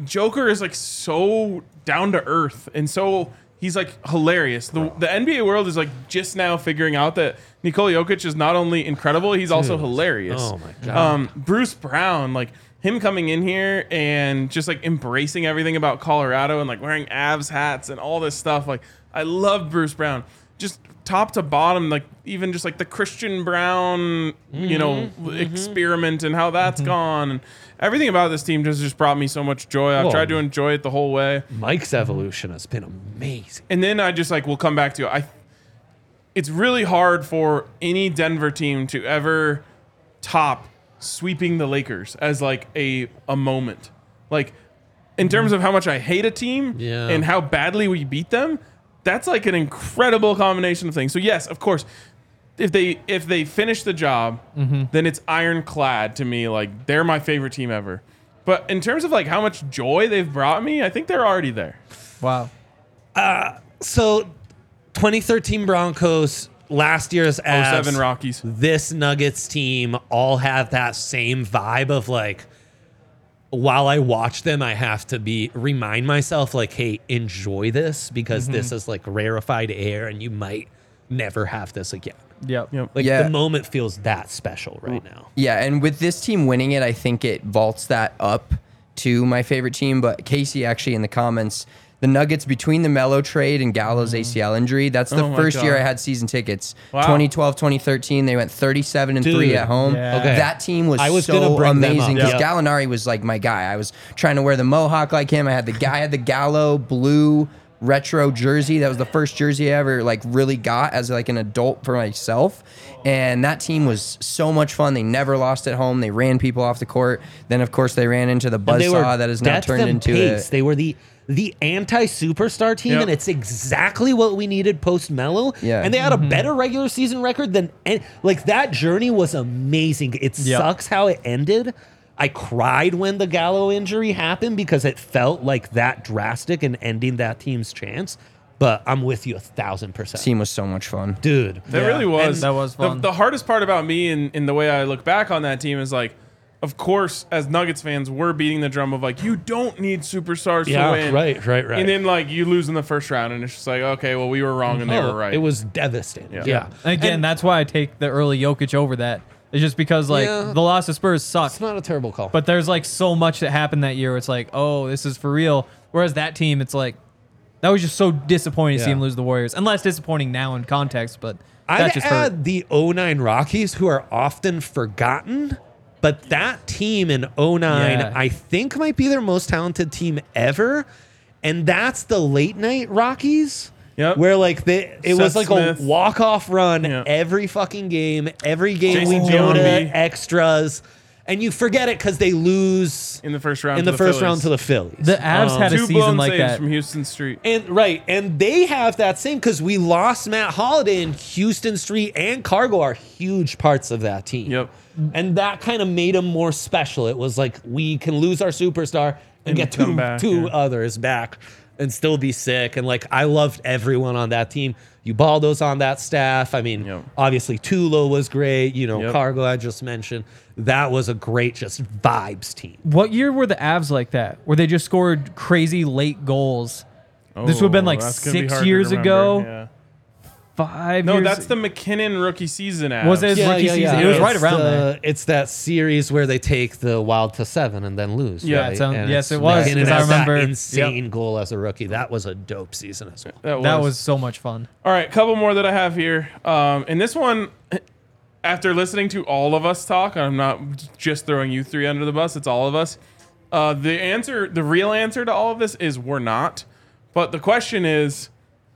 Joker is like so down to earth and so he's like hilarious. The the NBA world is like just now figuring out that Nikola Jokic is not only incredible, he's also hilarious. Oh my God. Um, Bruce Brown, like him coming in here and just like embracing everything about Colorado and like wearing Avs hats and all this stuff. Like I love Bruce Brown. Just top to bottom, like even just like the Christian Braun, you know, Mm-hmm. mm-hmm. experiment and how mm-hmm. that's gone. And everything about this team just just brought me so much joy. I've tried to enjoy it the whole way. Mike's evolution has been amazing. And then I just like we'll come back to it. I. It's really hard for any Denver team to ever top sweeping the Lakers as like a a moment. Like in terms mm-hmm. of how much I hate a team Yeah. and how badly we beat them, that's like an incredible combination of things. So yes, of course, if they if they finish the job, mm-hmm. then it's ironclad to me. Like they're my favorite team ever. But in terms of like how much joy they've brought me, I think they're already there. Wow. Uh, so 2013 Broncos, last year's Avs, 07 Rockies. this Nuggets team all have that same vibe of like while I watch them, I have to be remind myself like, hey, enjoy this because Mm-hmm. this is like rarefied air and you might never have this again. Yep. Yep. Like Yeah. the moment feels that special right now. Yeah, and with this team winning it, I think it vaults that up to my favorite team. But Casey actually in the comments, the Nuggets between the Melo trade and Gallo's mm-hmm. ACL injury, that's the Oh my first year I had season tickets. Wow. 2012, 2013, they went 37 and 3 Dude. at home. Yeah. Okay. That team was, I was so gonna bring them amazing up. because Yeah. Gallinari was like my guy. I was trying to wear the mohawk like him. I had the guy I had the Gallo blue retro jersey. That was the first jersey I ever like really got as like an adult for myself. And that team was so much fun. They never lost at home. They ran people off the court. Then of course they ran into the And they buzzsaw that is now depth turned and into pace. a They were the the anti superstar team, Yep. and it's exactly what we needed post Melo. Yeah. and they had a mm-hmm. better regular season record than and, like that journey was amazing. It Yep. sucks how it ended. I cried when the Gallo injury happened because it felt like that drastic and ending that team's chance. But I'm with you a thousand percent, team was so much fun. dude. That Yeah. really was. And that was The- fun. The, hardest part about me and in, the way I look back on that team is like, of course, as Nuggets fans, we're beating the drum of like, you don't need superstars Yeah, to win. right, right, right. And then like you lose in the first round, and it's just like, okay, well, we were wrong and they were right. It was devastating. Yeah. Yeah, And again, that's why I take the early Jokic over that. It's just because like Yeah. the loss of Spurs sucks. it's sucked, not a terrible call. but there's like so much that happened that year. It's like, oh, this is for real. Whereas that team, it's like that was just so disappointing to see Yeah. him lose the Warriors. And less disappointing now in context, but that I'd just add hurt. the 09 Rockies, who are often forgotten, but that team in 09, Yeah. I think might be their most talented team ever. And that's the late night Rockies. Yep. Where like they, it was like Smith. a walk off run Yeah. every fucking game, every game Jason we go to extras, and you forget it because they lose in the first round. in to the, first Phillies. round to the Phillies. The Avs had a two season like saves that. from Huston Street. And right, and they have that same because we lost Matt Holliday and Huston Street and Cargo are huge parts of that team. Yep. And that kind of made him more special. It was like we can lose our superstar and, And get two back, two yeah. others back and still be sick. And like I loved everyone on that team. Ubaldo's on that staff. I mean, Yep. obviously Tulo was great. You know, Yep. Cargo I just mentioned. That was a great just vibes team. What year were the Avs like that? Where they just scored crazy late goals? Oh, this would have been like Oh, be six years ago. Yeah. Five No, years. that's the MacKinnon rookie season. Avs. Was it- His rookie season. It was right around the- there. It's that series where they take the Wild to seven and then lose. Yeah, right? it sound- And yes, it's it was, MacKinnon 'cause I has that remember- insane goal as a rookie. That was a dope season as well. That was. that was so much fun. All right, couple more that I have here. Um, and this one, after listening to all of us talk, I'm not just throwing you three under the bus. It's all of us. Uh, the answer, the real answer to all of this is we're not. But the question is,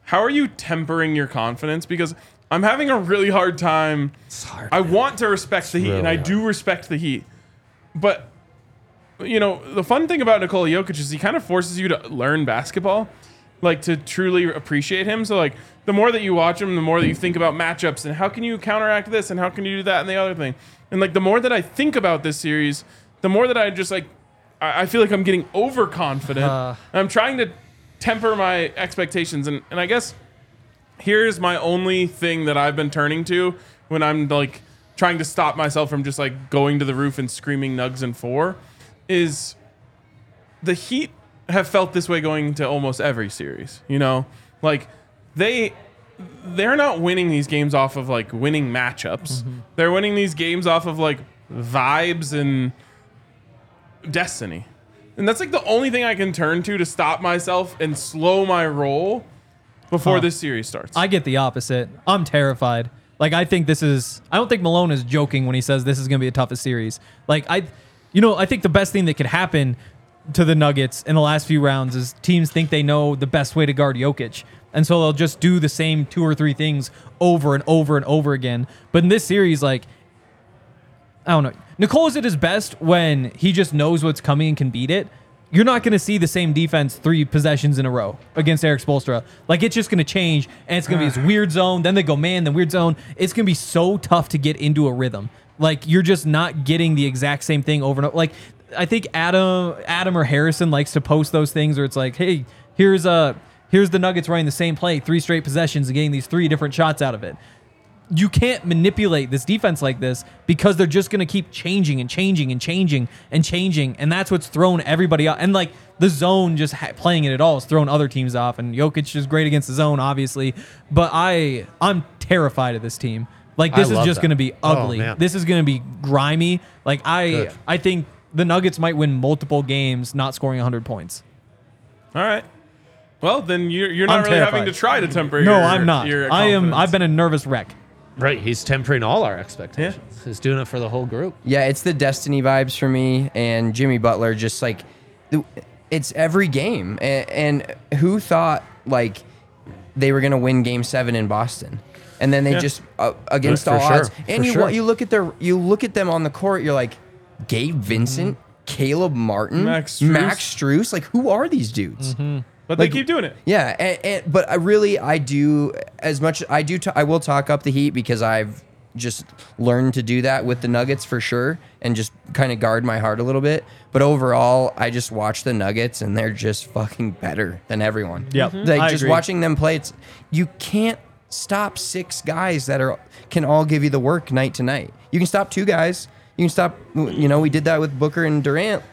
how are you tempering your confidence? Because I'm having a really hard time. It's hard. I want to respect the Heat, and really I do respect the Heat, but you know the fun thing about Nikola Jokic is he kind of forces you to learn basketball, like to truly appreciate him. So like the more that you watch him, the more that you think about matchups and how can you counteract this and how can you do that and the other thing. And like the more that I think about this series, the more that I just like I, I feel like I'm getting overconfident. Uh. I'm trying to temper my expectations, and and I guess here's my only thing that I've been turning to when I'm like trying to stop myself from just like going to the roof and screaming nugs and four is the Heat have felt this way going to almost every series. You know, like they they're not winning these games off of like winning matchups. Mm-hmm. They're winning these games off of like vibes and destiny. And that's like the only thing I can turn to to stop myself and slow my roll before Huh. this series starts. I get the opposite. I'm terrified. Like I think this is. I don't think Malone is joking when he says this is going to be the toughest series. Like I, you know, I think the best thing that could happen to the Nuggets in the last few rounds is teams think they know the best way to guard Jokic, and so they'll just do the same two or three things over and over and over again. But in this series, like I don't know. Nikola is at his best when he just knows what's coming and can beat it. You're not going to see the same defense three possessions in a row against Erik Spoelstra. Like it's just going to change, and it's going to be this mm. weird zone. Then they go man, then weird zone. It's going to be so tough to get into a rhythm. Like you're just not getting the exact same thing over and over. Like I think Adam Adam or Harrison likes to post those things where it's like, hey, here's a here's the Nuggets running the same play, three straight possessions and getting these three different shots out of it. You can't manipulate this defense like this because they're just going to keep changing and changing and changing and changing, and that's what's thrown everybody out. And like the zone just ha- playing it at all has thrown other teams off. And Jokic is great against the zone, obviously, but I I'm terrified of this team. Like I this is just going to be Oh, ugly. man. this is going to be grimy. Like I Good. I think the Nuggets might win multiple games not scoring 100 points. All right. Well, then you're, you're not I'm really having to try to temper No, your I'm not. your I am. I've been a nervous wreck. Right, he's tempering all our expectations. He's doing it for the whole group. Yeah, it's the Destiny vibes for me, and Jimmy Butler just like it's every game. And, and who thought like they were gonna win Game Seven in Boston, and then they Yeah. just uh, against For all sure, odds. for And you sure. you look at their you look at them on the court, you're like Gabe Vincent, Caleb Martin, Max Strus. Max Struess. Like who are these dudes? But they keep doing it. Yeah, and, and but I really I do as much I do t- I will talk up the Heat because I've just learned to do that with the Nuggets for sure and just kind of guard my heart a little bit. But overall, I just watch the Nuggets and they're just fucking better than everyone. Yep. Like Mhm. I just agree. watching them play it's you can't stop six guys that are can all give you the work night to night. You can stop two guys. You can stop you know, we did that with Booker and Durant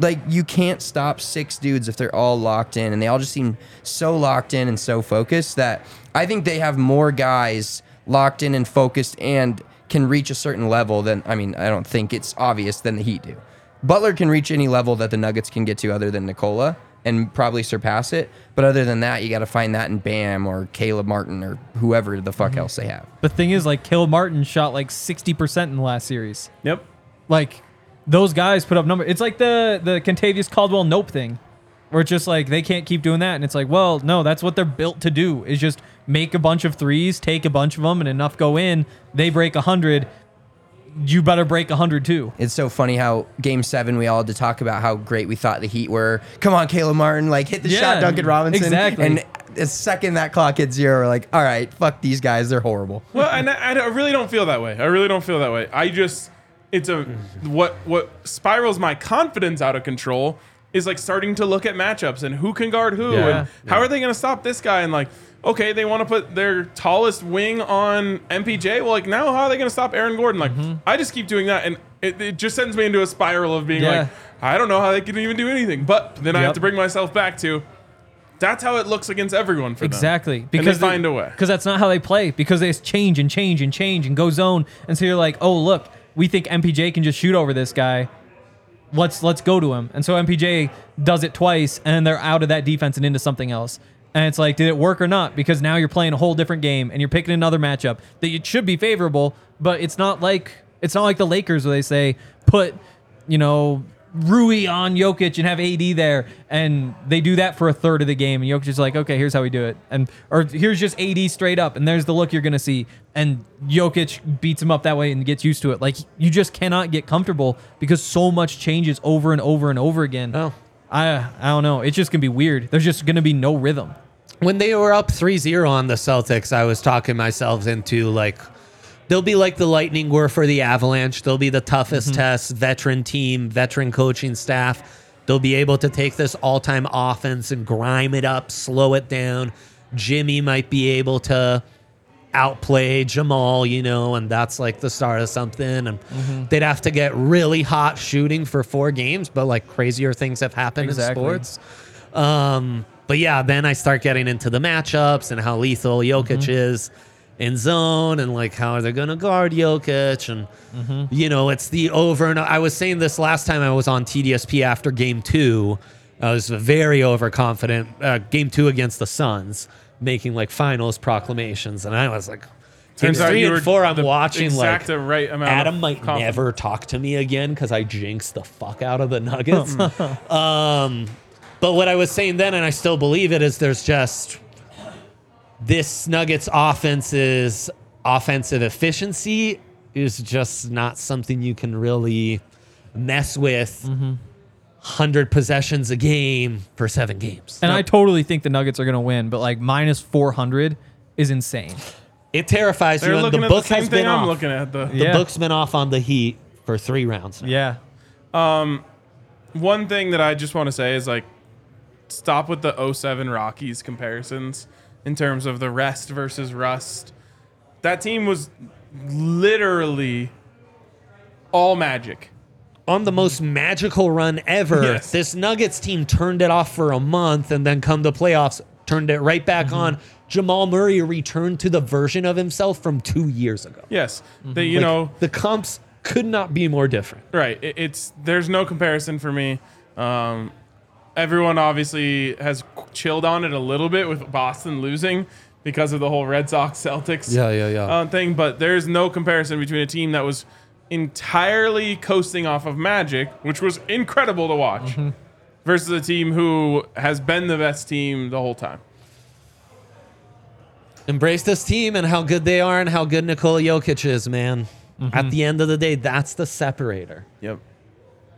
like you can't stop six dudes if they're all locked in and they all just seem so locked in and so focused that I think they have more guys locked in and focused and can reach a certain level than I mean I don't think it's obvious than the Heat do. Butler can reach any level that the Nuggets can get to other than Nikola and probably surpass it. But other than that, you got to find that in Bam or Caleb Martin or whoever the fuck mm-hmm. else they have. The thing is, like, Kill Martin shot like 60% in the last series. Yep. Like, those guys put up numbers. It's like the the Kentavious Caldwell-Pope thing, where it's just like they can't keep doing that, and it's like, well, no, that's what they're built to do. Is just make a bunch of threes, take a bunch of them, and enough go in. They break hundred. You better break hundred too. It's so funny how game seven we all had to talk about how great we thought the Heat were. Come on, Caleb Martin, like hit the Yeah, shot, Duncan Robinson. exactly. And the second that clock hits zero, we're like, all right, fuck these guys, they're horrible. Well, and I, I really don't feel that way. I really don't feel that way. I just, it's a what what spirals my confidence out of control is like starting to look at matchups and who can guard who Yeah. and how are they going to stop this guy and like okay they want to put their tallest wing on MPJ well like now how are they going to stop Aaron Gordon like mm-hmm. I just keep doing that and it, it just sends me into a spiral of being Yeah. like I don't know how they can even do anything but then I have Yep. to bring myself back to that's how it looks against everyone for them. Exactly. Because they find a way. Because that's not how they play. Because they change and change and change and go zone. And so you're like, oh look, we think MPJ can just shoot over this guy. Let's let's go to him. And so MPJ does it twice, and they're out of that defense and into something else. And it's like, did it work or not? Because now you're playing a whole different game, and you're picking another matchup that it should be favorable, but it's not like it's not like the Lakers where they say put, you know, Rui on Jokic and have AD there, and they do that for a third of the game, and Jokic is like, okay, here's how we do it, and or here's just AD straight up, and there's the look you're gonna see, and Jokic beats him up that way and gets used to it. Like you just cannot get comfortable because so much changes over and over and over again. Oh. I I don't know. It's just gonna be weird. There's just gonna be no rhythm. when they were up 3-0 on the Celtics, I was talking myself into like they'll be like the Lightning were for the Avalanche. They'll be the toughest mm-hmm. test, veteran team, veteran coaching staff. They'll be able to take this all-time offense and grime it up, slow it down. Jimmy might be able to outplay Jamal, you know, and that's like the start of something. And they'd have to get really hot shooting for four games, but like crazier things have happened Exactly. in sports. Um, but yeah, then I start getting into the matchups and how lethal Jokic is in zone and like how are they going to guard Jokic and you know it's the over and I was saying this last time I was on TDSP after game 2 I was very overconfident uh, game 2 against the Suns making like finals proclamations and I was like Turns out 3 you and were 4 I'm watching like exact right amount. Adam of might confidence. never talk to me again because I jinxed the fuck out of the Nuggets. um, but what I was saying then, and I still believe it, is there's just this Nuggets offense's offensive efficiency is just not something you can really mess with. Mm-hmm. Hundred possessions a game for seven games. And I totally think the Nuggets are gonna win, but like minus 400 is insane. It terrifies They're you. And looking the at book the same has thing been I'm off. looking at. The, The Yeah. book's been off on the Heat for three rounds. now. Yeah. one thing that I just want to say is like, stop with the 07 Rockies comparisons in terms of the rest versus rust. That team was literally all magic. On the most magical run ever. Yes. This Nuggets team turned it off for a month and then come to playoffs, turned it right back on. Jamal Murray returned to the version of himself from two years ago. Yes, the you Like, know the comps could not be more different. right. It, it's there's no comparison for me. Um, everyone obviously has chilled on it a little bit with Boston losing because of the whole Red Sox Celtics Yeah, yeah, yeah. uh, thing, but there's no comparison between a team that was entirely coasting off of magic, which was incredible to watch, Mm-hmm. versus a team who has been the best team the whole time. Embrace this team and how good they are and how good Nikola Jokic is, man. Mm-hmm. At the end of the day, that's the separator. Yep.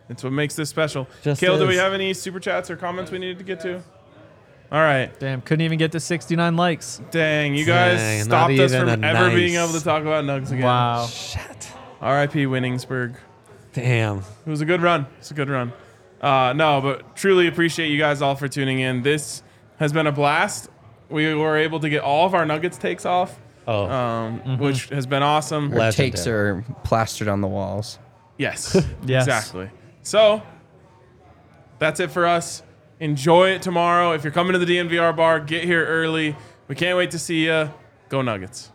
That's what makes this special. Just Kale, do we have any super chats or comments we needed to get to? All right. Damn, couldn't even get to 69 likes. Dang, you guys Dang, stopped us from a ever being able to talk about Nugs again. Wow. Shit. R.I.P. Winningsburg. Damn. It was a good run. It's a good run. Uh, no, but truly appreciate you guys all for tuning in. This has been a blast. We were able to get all of our Nuggets takes off, Oh. um, which has been awesome. Our Legendary. takes are plastered on the walls. Yes, Yes. exactly. So that's it for us. Enjoy it tomorrow. If you're coming to the DNVR bar, get here early. We can't wait to see you. Go Nuggets.